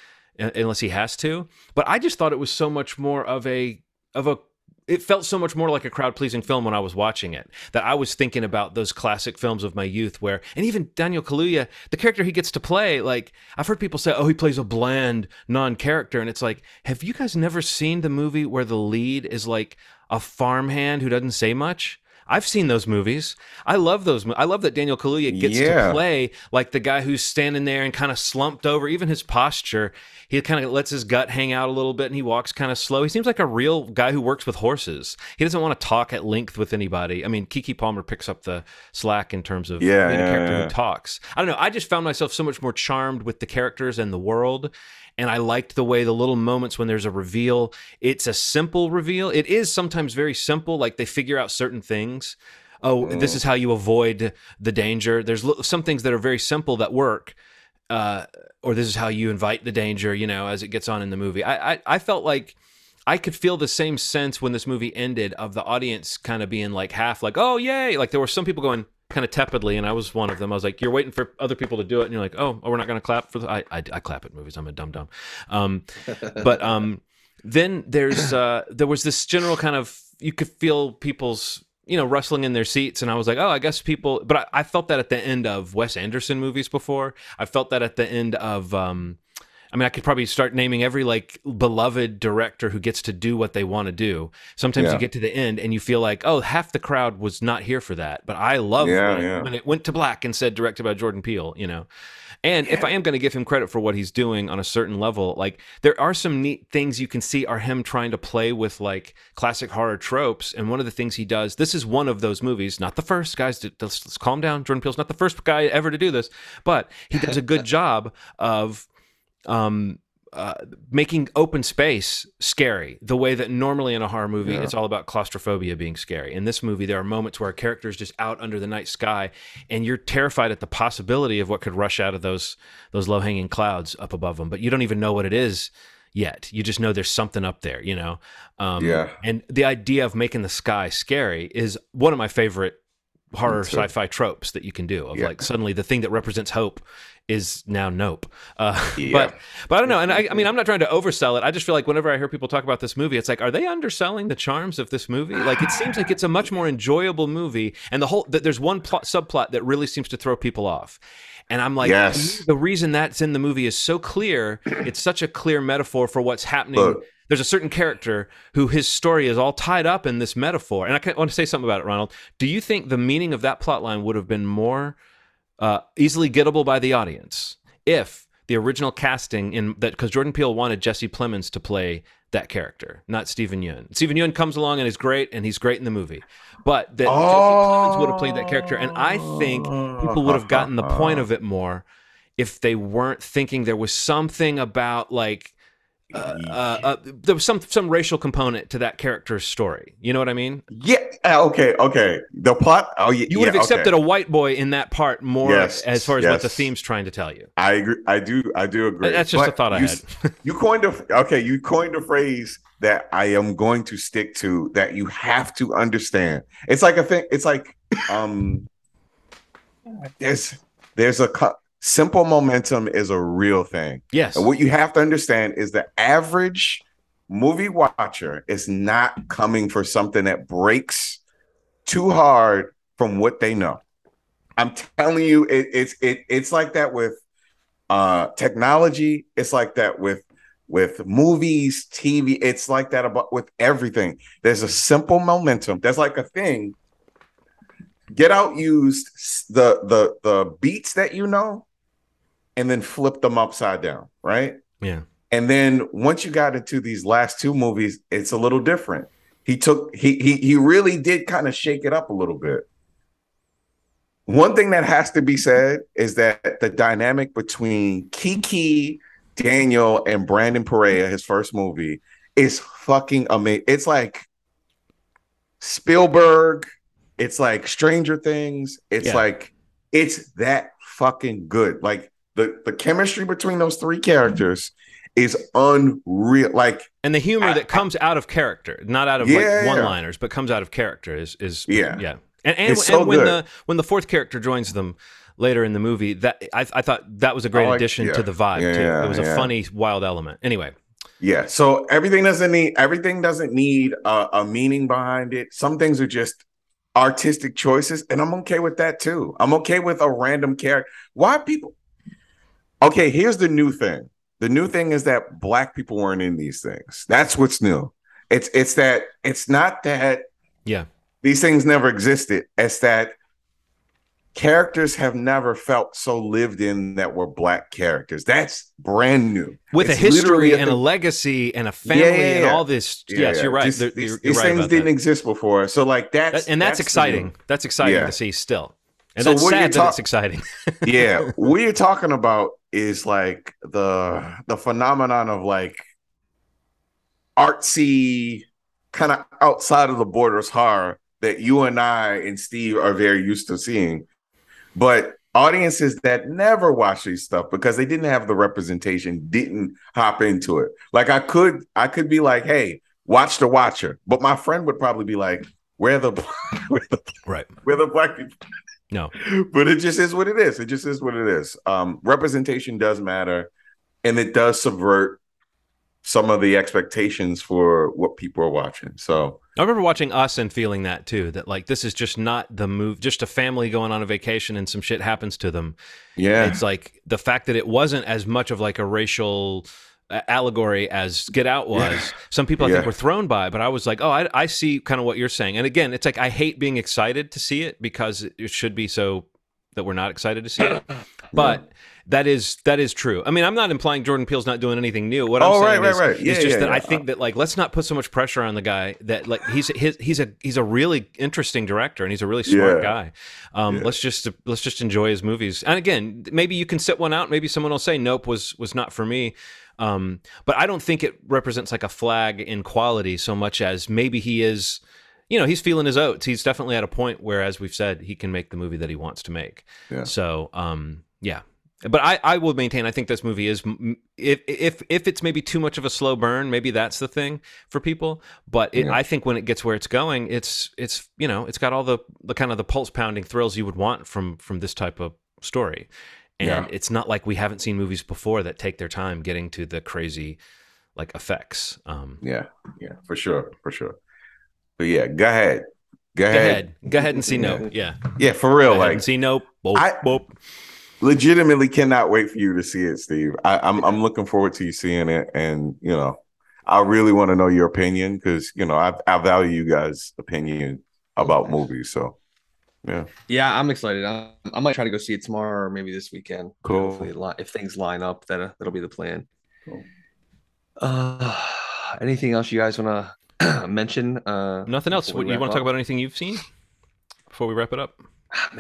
uh, unless he has to. But I just thought it was so much more of a of a it felt so much more like a crowd pleasing film when I was watching it that I was thinking about those classic films of my youth where, and even Daniel Kaluuya, the character he gets to play, like I've heard people say, oh, he plays a bland non character. And it's like, have you guys never seen the movie where the lead is like a farmhand who doesn't say much? I've seen those movies. I love those. I love that Daniel Kaluuya gets yeah. to play like the guy who's standing there and kind of slumped over. Even his posture, he kind of lets his gut hang out a little bit, and he walks kind of slow. He seems like a real guy who works with horses. He doesn't want to talk at length with anybody. I mean, Keke Palmer picks up the slack in terms of yeah, being a character yeah. who talks. I don't know. I just found myself so much more charmed with the characters and the world and I liked the way the little moments when there's a reveal. It's a simple reveal. It is sometimes very simple, like they figure out certain things. Oh, mm. this is how you avoid the danger. There's some things that are very simple that work. Uh, or this is how you invite the danger, you know, as it gets on in the movie. I, I, I felt like I could feel the same sense when this movie ended of the audience kind of being like half like, oh, yay. Like there were some people going, kind of tepidly, and I was one of them. I was like, "You're waiting for other people to do it," and you're like, "Oh, oh we're not going to clap for the." I, I, I clap at movies. I'm a dumb dumb. Um, but um, then there's uh, there was this general kind of you could feel people's you know rustling in their seats and i was like oh i guess people but I, I, felt that at the end of wes anderson movies before i felt that at the end of um, I mean, I could probably start naming every like beloved director who gets to do what they want to do. Sometimes yeah. you get to the end and you feel like, oh, half the crowd was not here for that. But I love yeah, when, yeah. when, it went to black and said directed by Jordan Peele, you know. And if I am going to give him credit for what he's doing on a certain level, like there are some neat things you can see are him trying to play with like classic horror tropes. And one of the things he does, this is one of those movies, not the first, guys. Let's, let's calm down. Jordan Peele's not the first guy ever to do this, but he does a good job of um, uh, making open space scary the way that normally in a horror movie yeah. it's all about claustrophobia being scary. In this movie there are moments where a character is just out under the night sky and you're terrified at the possibility of what could rush out of those those low-hanging clouds up above them but you don't even know what it is yet. You just know there's something up there you know? Um, yeah. and the idea of making the sky scary is one of my favorite horror sci-fi tropes that you can do of yeah. like suddenly the thing that represents hope is now nope. Uh, yeah. But but I don't know, and I, I, mean I'm not trying to oversell it. I just feel like whenever I hear people talk about this movie, it's like, are they underselling the charms of this movie? Like it seems like it's a much more enjoyable movie, and the whole that there's one plot subplot that really seems to throw people off. And I'm like, yes. the reason that's in the movie is so clear. It's such a clear metaphor for what's happening. Look. There's a certain character who his story is all tied up in this metaphor. And I want to say something about it, Ronald. Do you think the meaning of that plot line would have been more uh, easily gettable by the audience if the original casting in that because Jordan Peele wanted Jesse Plemons to play that character, not Steven Yeun. Steven Yeun comes along and is great, and he's great in the movie, but that oh. Jesse Plemons would have played that character, and I think people would have gotten the point of it more if they weren't thinking there was something about like uh, uh, uh, there was some some racial component to that character's story. You know what I mean? Yeah. Uh, okay. Okay. The plot. Oh, yeah. You would have yeah, accepted okay. a white boy in that part more yes, as far as yes. what the theme's trying to tell you. I agree. I do. I do agree. That's just but a thought I you, had. you coined a okay. You coined a phrase that I am going to stick to. That you have to understand. It's like a thing. It's like um. There's there's a simple momentum is a real thing. Yes. And what you have to understand is the average movie watcher is not coming for something that breaks too hard from what they know. I'm telling you, it, it's it, it's like that with uh technology. It's like that with with movies, TV. It's like that about with everything. There's a simple momentum. There's like a thing. Get out used the the the beats that you know and then flipped them upside down, right? Yeah. And then once you got into these last two movies, it's a little different. He took he he he really did kind of shake it up a little bit. One thing that has to be said is that the dynamic between Keke, Daniel, and Brandon Perea, his first movie, is fucking amazing. It's like Spielberg, it's like Stranger Things, it's yeah. like it's that fucking good. Like the the chemistry between those three characters is unreal. Like and the humor I, that comes I, out of character, not out of yeah, like one liners, but comes out of character is is yeah yeah. And and, so and when good. the when the fourth character joins them later in the movie, that I, I thought that was a great oh, like, addition yeah. to the vibe yeah, too. It was a funny wild element. Anyway. Yeah, so everything doesn't need everything doesn't need a, a meaning behind it. Some things are just artistic choices, and I'm okay with that too. I'm okay with a random character. Why people? Okay, here's the new thing. The new thing is that black people weren't in these things. That's what's new. It's it's that it's not that yeah these things never existed. It's that characters have never felt so lived in that were black characters. That's brand new. With it's a history and a, legacy and a family yeah, yeah, yeah. and all this. yes, you're right. Just, these, you're, these right things didn't that. exist before. So like that's that, and that's, that's exciting. That's exciting to see still. And so that's sad ta- that it's exciting. yeah, what you're talking about is like the the phenomenon of like artsy, kind of outside of the borders horror that you and I and Steve are very used to seeing, but audiences that never watch these stuff because they didn't have the representation didn't hop into it. Like I could, I could be like, hey, watch the Watcher, but my friend would probably be like, where the, where the right, where the black people No. but it just is what it is. It just is what it is. Um, representation does matter, and it does subvert some of the expectations for what people are watching. So I remember watching Us and feeling that too. That like this is just not the move. Just a family going on a vacation and some shit happens to them. yeah, It's like the fact that it wasn't as much of like a racial allegory as Get Out was. Yeah. Some people I think were thrown by, it, but I was like, oh, I, I see kind of what you're saying. And again, it's like I hate being excited to see it because it should be so that we're not excited to see it. But that is that is true. I mean, I'm not implying Jordan Peele's not doing anything new. What I'm Oh, saying right, is, right, right. is just yeah, that I yeah. think that like let's not put so much pressure on the guy that like he's his, he's a he's a really interesting director and he's a really smart Yeah. guy. Um, Yeah. Let's just let's just enjoy his movies. And again, maybe you can sit one out. Maybe someone will say, "Nope, was was not for me." Um, but I don't think it represents like a flag in quality so much as maybe he is. You know, he's feeling his oats. He's definitely at a point where, as we've said, he can make the movie that he wants to make. Yeah. So, um, yeah. But I, I will maintain. I think this movie is, if if if it's maybe too much of a slow burn, maybe that's the thing for people. But it, Yeah. I think when it gets where it's going, it's it's you know, it's got all the the kind of the pulse pounding thrills you would want from from this type of story. And Yeah. it's not like we haven't seen movies before that take their time getting to the crazy like effects. Um, yeah, yeah, for sure, for sure. But yeah, go ahead, go go ahead. ahead, go ahead and see Nope. Yeah, Yeah, for real. ahead Like, see Nope. Boop, I- boop. legitimately cannot wait for you to see it, Steve. I, I'm I'm looking forward to you seeing it, and you know, I really want to know your opinion because you know I I value you guys' opinion about movies. So yeah, Yeah, I'm excited. I, I might try to go see it tomorrow or maybe this weekend. Cool. Hopefully it li- if things line up, that that'll be the plan. Cool. Uh, anything else you guys want to mention? Uh, Nothing else. before What, you want to talk about anything you've seen before we wrap it up?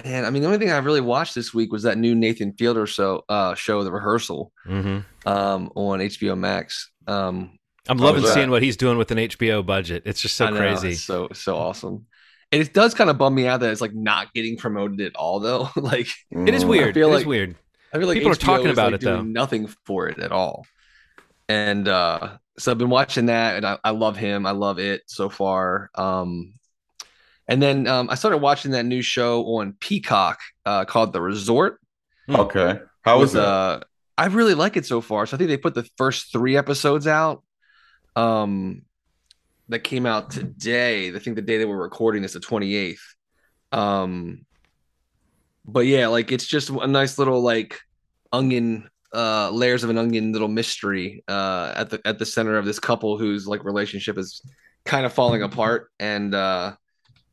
Man, I mean, the only thing I really watched this week was that new Nathan Fielder show, uh, show, The Rehearsal, Mm-hmm. um, on HBO Max. Um, I'm loving seeing what he's doing with an HBO budget. It's just so I know, crazy. it's so so awesome. And it does kind of bum me out that it's like not getting promoted at all, though. like, It is weird. feel It is like- weird. I feel like People are talking about like, it, though. Nothing for it at all. And uh, so I've been watching that, and I, I love him. I love it so far. Um, and then um, I started watching that new show on Peacock uh, called The Resort. Okay, how was with, that? Uh, I really like it so far. So I think they put the first three episodes out. Um, that came out today. I think the day that we're recording is the twenty eighth. Um, but yeah, like it's just a nice little like onion uh layers of an onion little mystery uh at the at the center of this couple whose like relationship is kind of falling apart and uh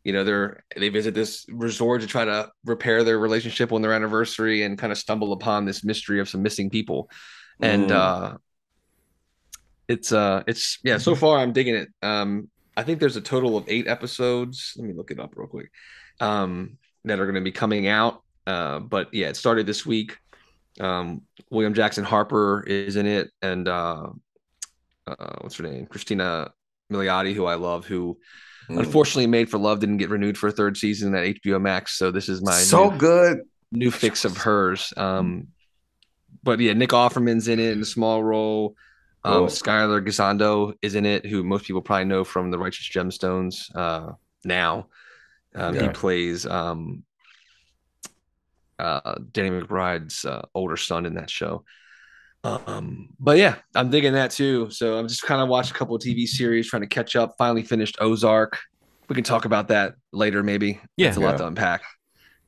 you know they're they visit this resort to try to repair their relationship on their anniversary and kind of stumble upon this mystery of some missing people and Mm. uh it's uh it's yeah so far i'm digging it. Um i think there's a total of eight episodes. Let me look it up real quick. Um that are going to be coming out. Uh but yeah it started this week. Um william jackson harper is in it and uh, uh what's her name? Christina milioti who i love who Mm. unfortunately made for love didn't get renewed for a third season at hbo max. So this is my so new, good. new fix of hers. Um, but yeah, Nick Offerman's in it in a small role. Um, Cool. Skyler Gisondo is in it, who most people probably know from The Righteous Gemstones. Uh, now, um, he plays um, uh, Danny McBride's uh, older son in that show. Um, but yeah, I'm digging that too. So I'm just kind of watched a couple of TV series, trying to catch up. Finally finished Ozark. We can talk about that later, maybe. Yeah. it's a lot to unpack.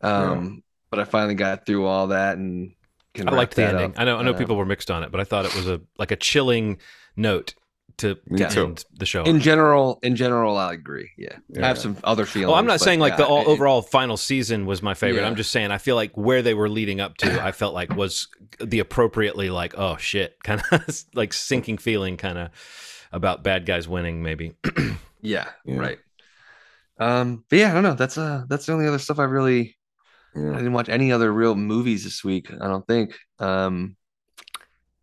Um, but I finally got through all that and I liked the ending. up. I know. I know people were mixed on it, but I thought it was a like a chilling note to Me to too. end the show. in general, in general, I agree. Yeah, Yeah. I have some other feelings. well, I'm not saying like yeah, the all, it- overall final season was my favorite. Yeah. I'm just saying I feel like where they were leading up to, I felt like was the appropriately like oh shit kind of like sinking feeling kind of about bad guys winning maybe. Yeah, Yeah. right. Um, but yeah, I don't know. That's uh, that's the only other stuff I really. I didn't watch any other real movies this week. I don't think. Um,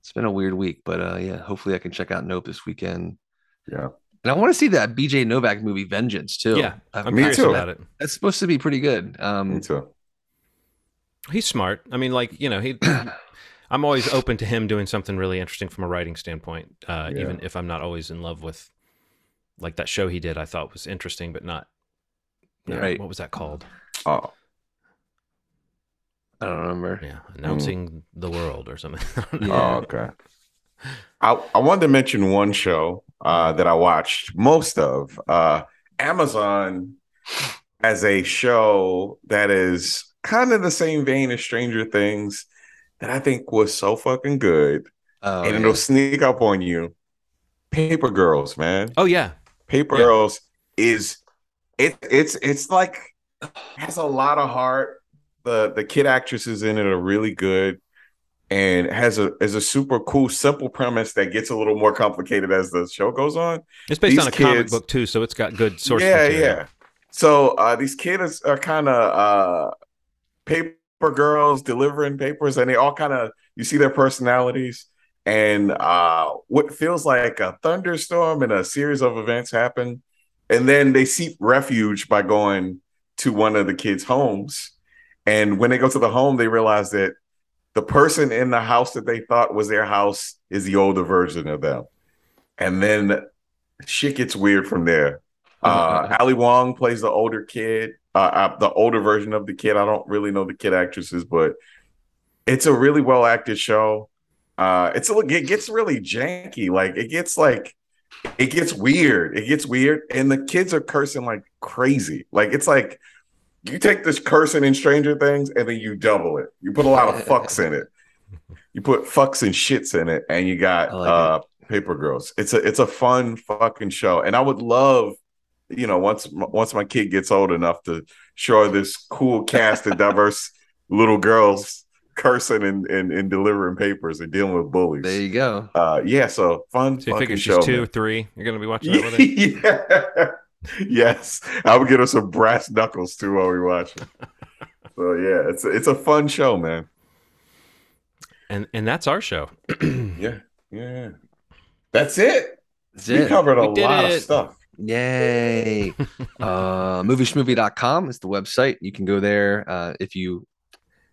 it's been a weird week, but uh, yeah, hopefully I can check out Nope this weekend. Yeah. And I want to see that BJ Novak movie, Vengeance, too. Yeah, I'm Me curious too. about it. That's supposed to be pretty good. Me Um, too. He's smart. I mean, like you know, he. I'm always open to him doing something really interesting from a writing standpoint, uh, Yeah. even if I'm not always in love with, like that show he did. I thought was interesting, but not. you know, Right. What was that called? Oh, I don't remember. Yeah, announcing the world or something. Oh, okay. I, I wanted to mention one show uh, that I watched most of. Uh, Amazon as a show that is kind of the same vein as Stranger Things that I think was so fucking good. Oh, and yeah. it'll sneak up on you. Paper Girls, man. oh yeah, Paper Yeah. Girls is it it's it's like has a lot of heart. The the kid actresses in it are really good and has a is a super cool simple premise that gets a little more complicated as the show goes on. it's based These on a comic book too, so it's got good source yeah, material. yeah. So uh these kids are kind of uh paper girls delivering papers and they all kind of you see their personalities and uh what feels like a thunderstorm and a series of events happen and then they seek refuge by going to one of the kids homes and when they go to the home they realize that the person in the house that they thought was their house is the older version of them. And then shit gets weird from there. Uh ali wong plays the older kid uh, uh the older version of the kid. I don't really know the kid actresses but it's a really well acted show. Uh it's a it gets really janky. Like it gets like it gets weird. It gets weird. And the kids are cursing like crazy. Like it's like you take this cursing in stranger things and then you double it you put a lot of fucks in it you put fucks and shits in it and you got like uh paper girls it's a it's a fun fucking show and i would love you know once once my kid gets old enough to show this cool cast of diverse little girls cursing and, and, and delivering papers and dealing with bullies There you go. uh yeah so fun So you fucking figure she's show two, man. three. You're gonna be watching that with her. yeah. yes, I would get her some brass knuckles too while we watch it. So yeah, it's a, it's a fun show, man. and and that's our show. Yeah, yeah. That's it. That's We it. covered a We did lot of stuff. Yay. uh, movieschmovie.com is the website. You can go there. Uh, if you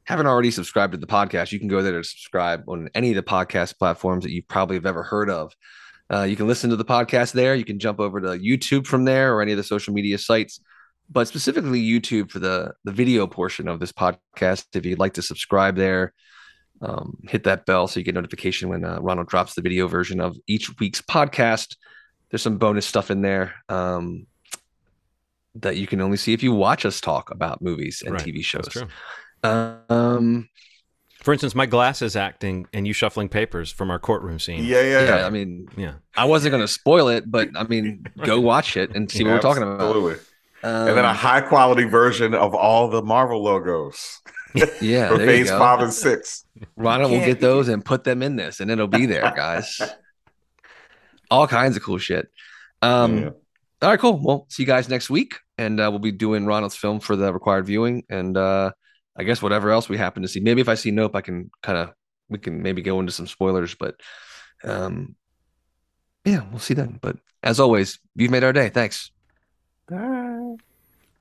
haven't already subscribed to the podcast, you can go there to subscribe on any of the podcast platforms that you probably have ever heard of. Uh, you can listen to the podcast there. You can jump over to YouTube from there or any of the social media sites, but specifically YouTube for the the video portion of this podcast. If you'd like to subscribe there, um, hit that bell so you get notification when uh, Ronald drops the video version of each week's podcast. There's some bonus stuff in there um, that you can only see if you watch us talk about movies and Right, TV shows. Um, For instance, my glasses acting and you shuffling papers from our courtroom scene. Yeah, yeah, yeah, yeah. I mean, Yeah. I wasn't going to spoil it, but I mean, go watch it and see what we're talking about. Absolutely. Um, and then a high quality version of all the Marvel logos yeah, for there you phase go. five and six. Ronald will get those and put them in this, and it'll be there, guys. All kinds of cool shit. Um, Yeah. All right, cool. Well, see you guys next week, and uh, we'll be doing Ronald's film for the required viewing, and uh, I guess whatever else we happen to see. Maybe if I see Nope, I can kind of we can maybe go into some spoilers, but um, yeah, we'll see then. But as always, you've made our day. Thanks. Bye.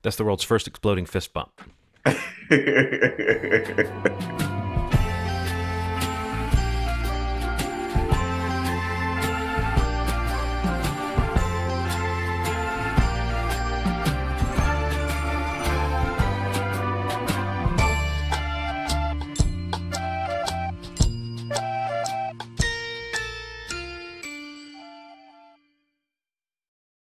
That's the world's first exploding fist bump. Bye.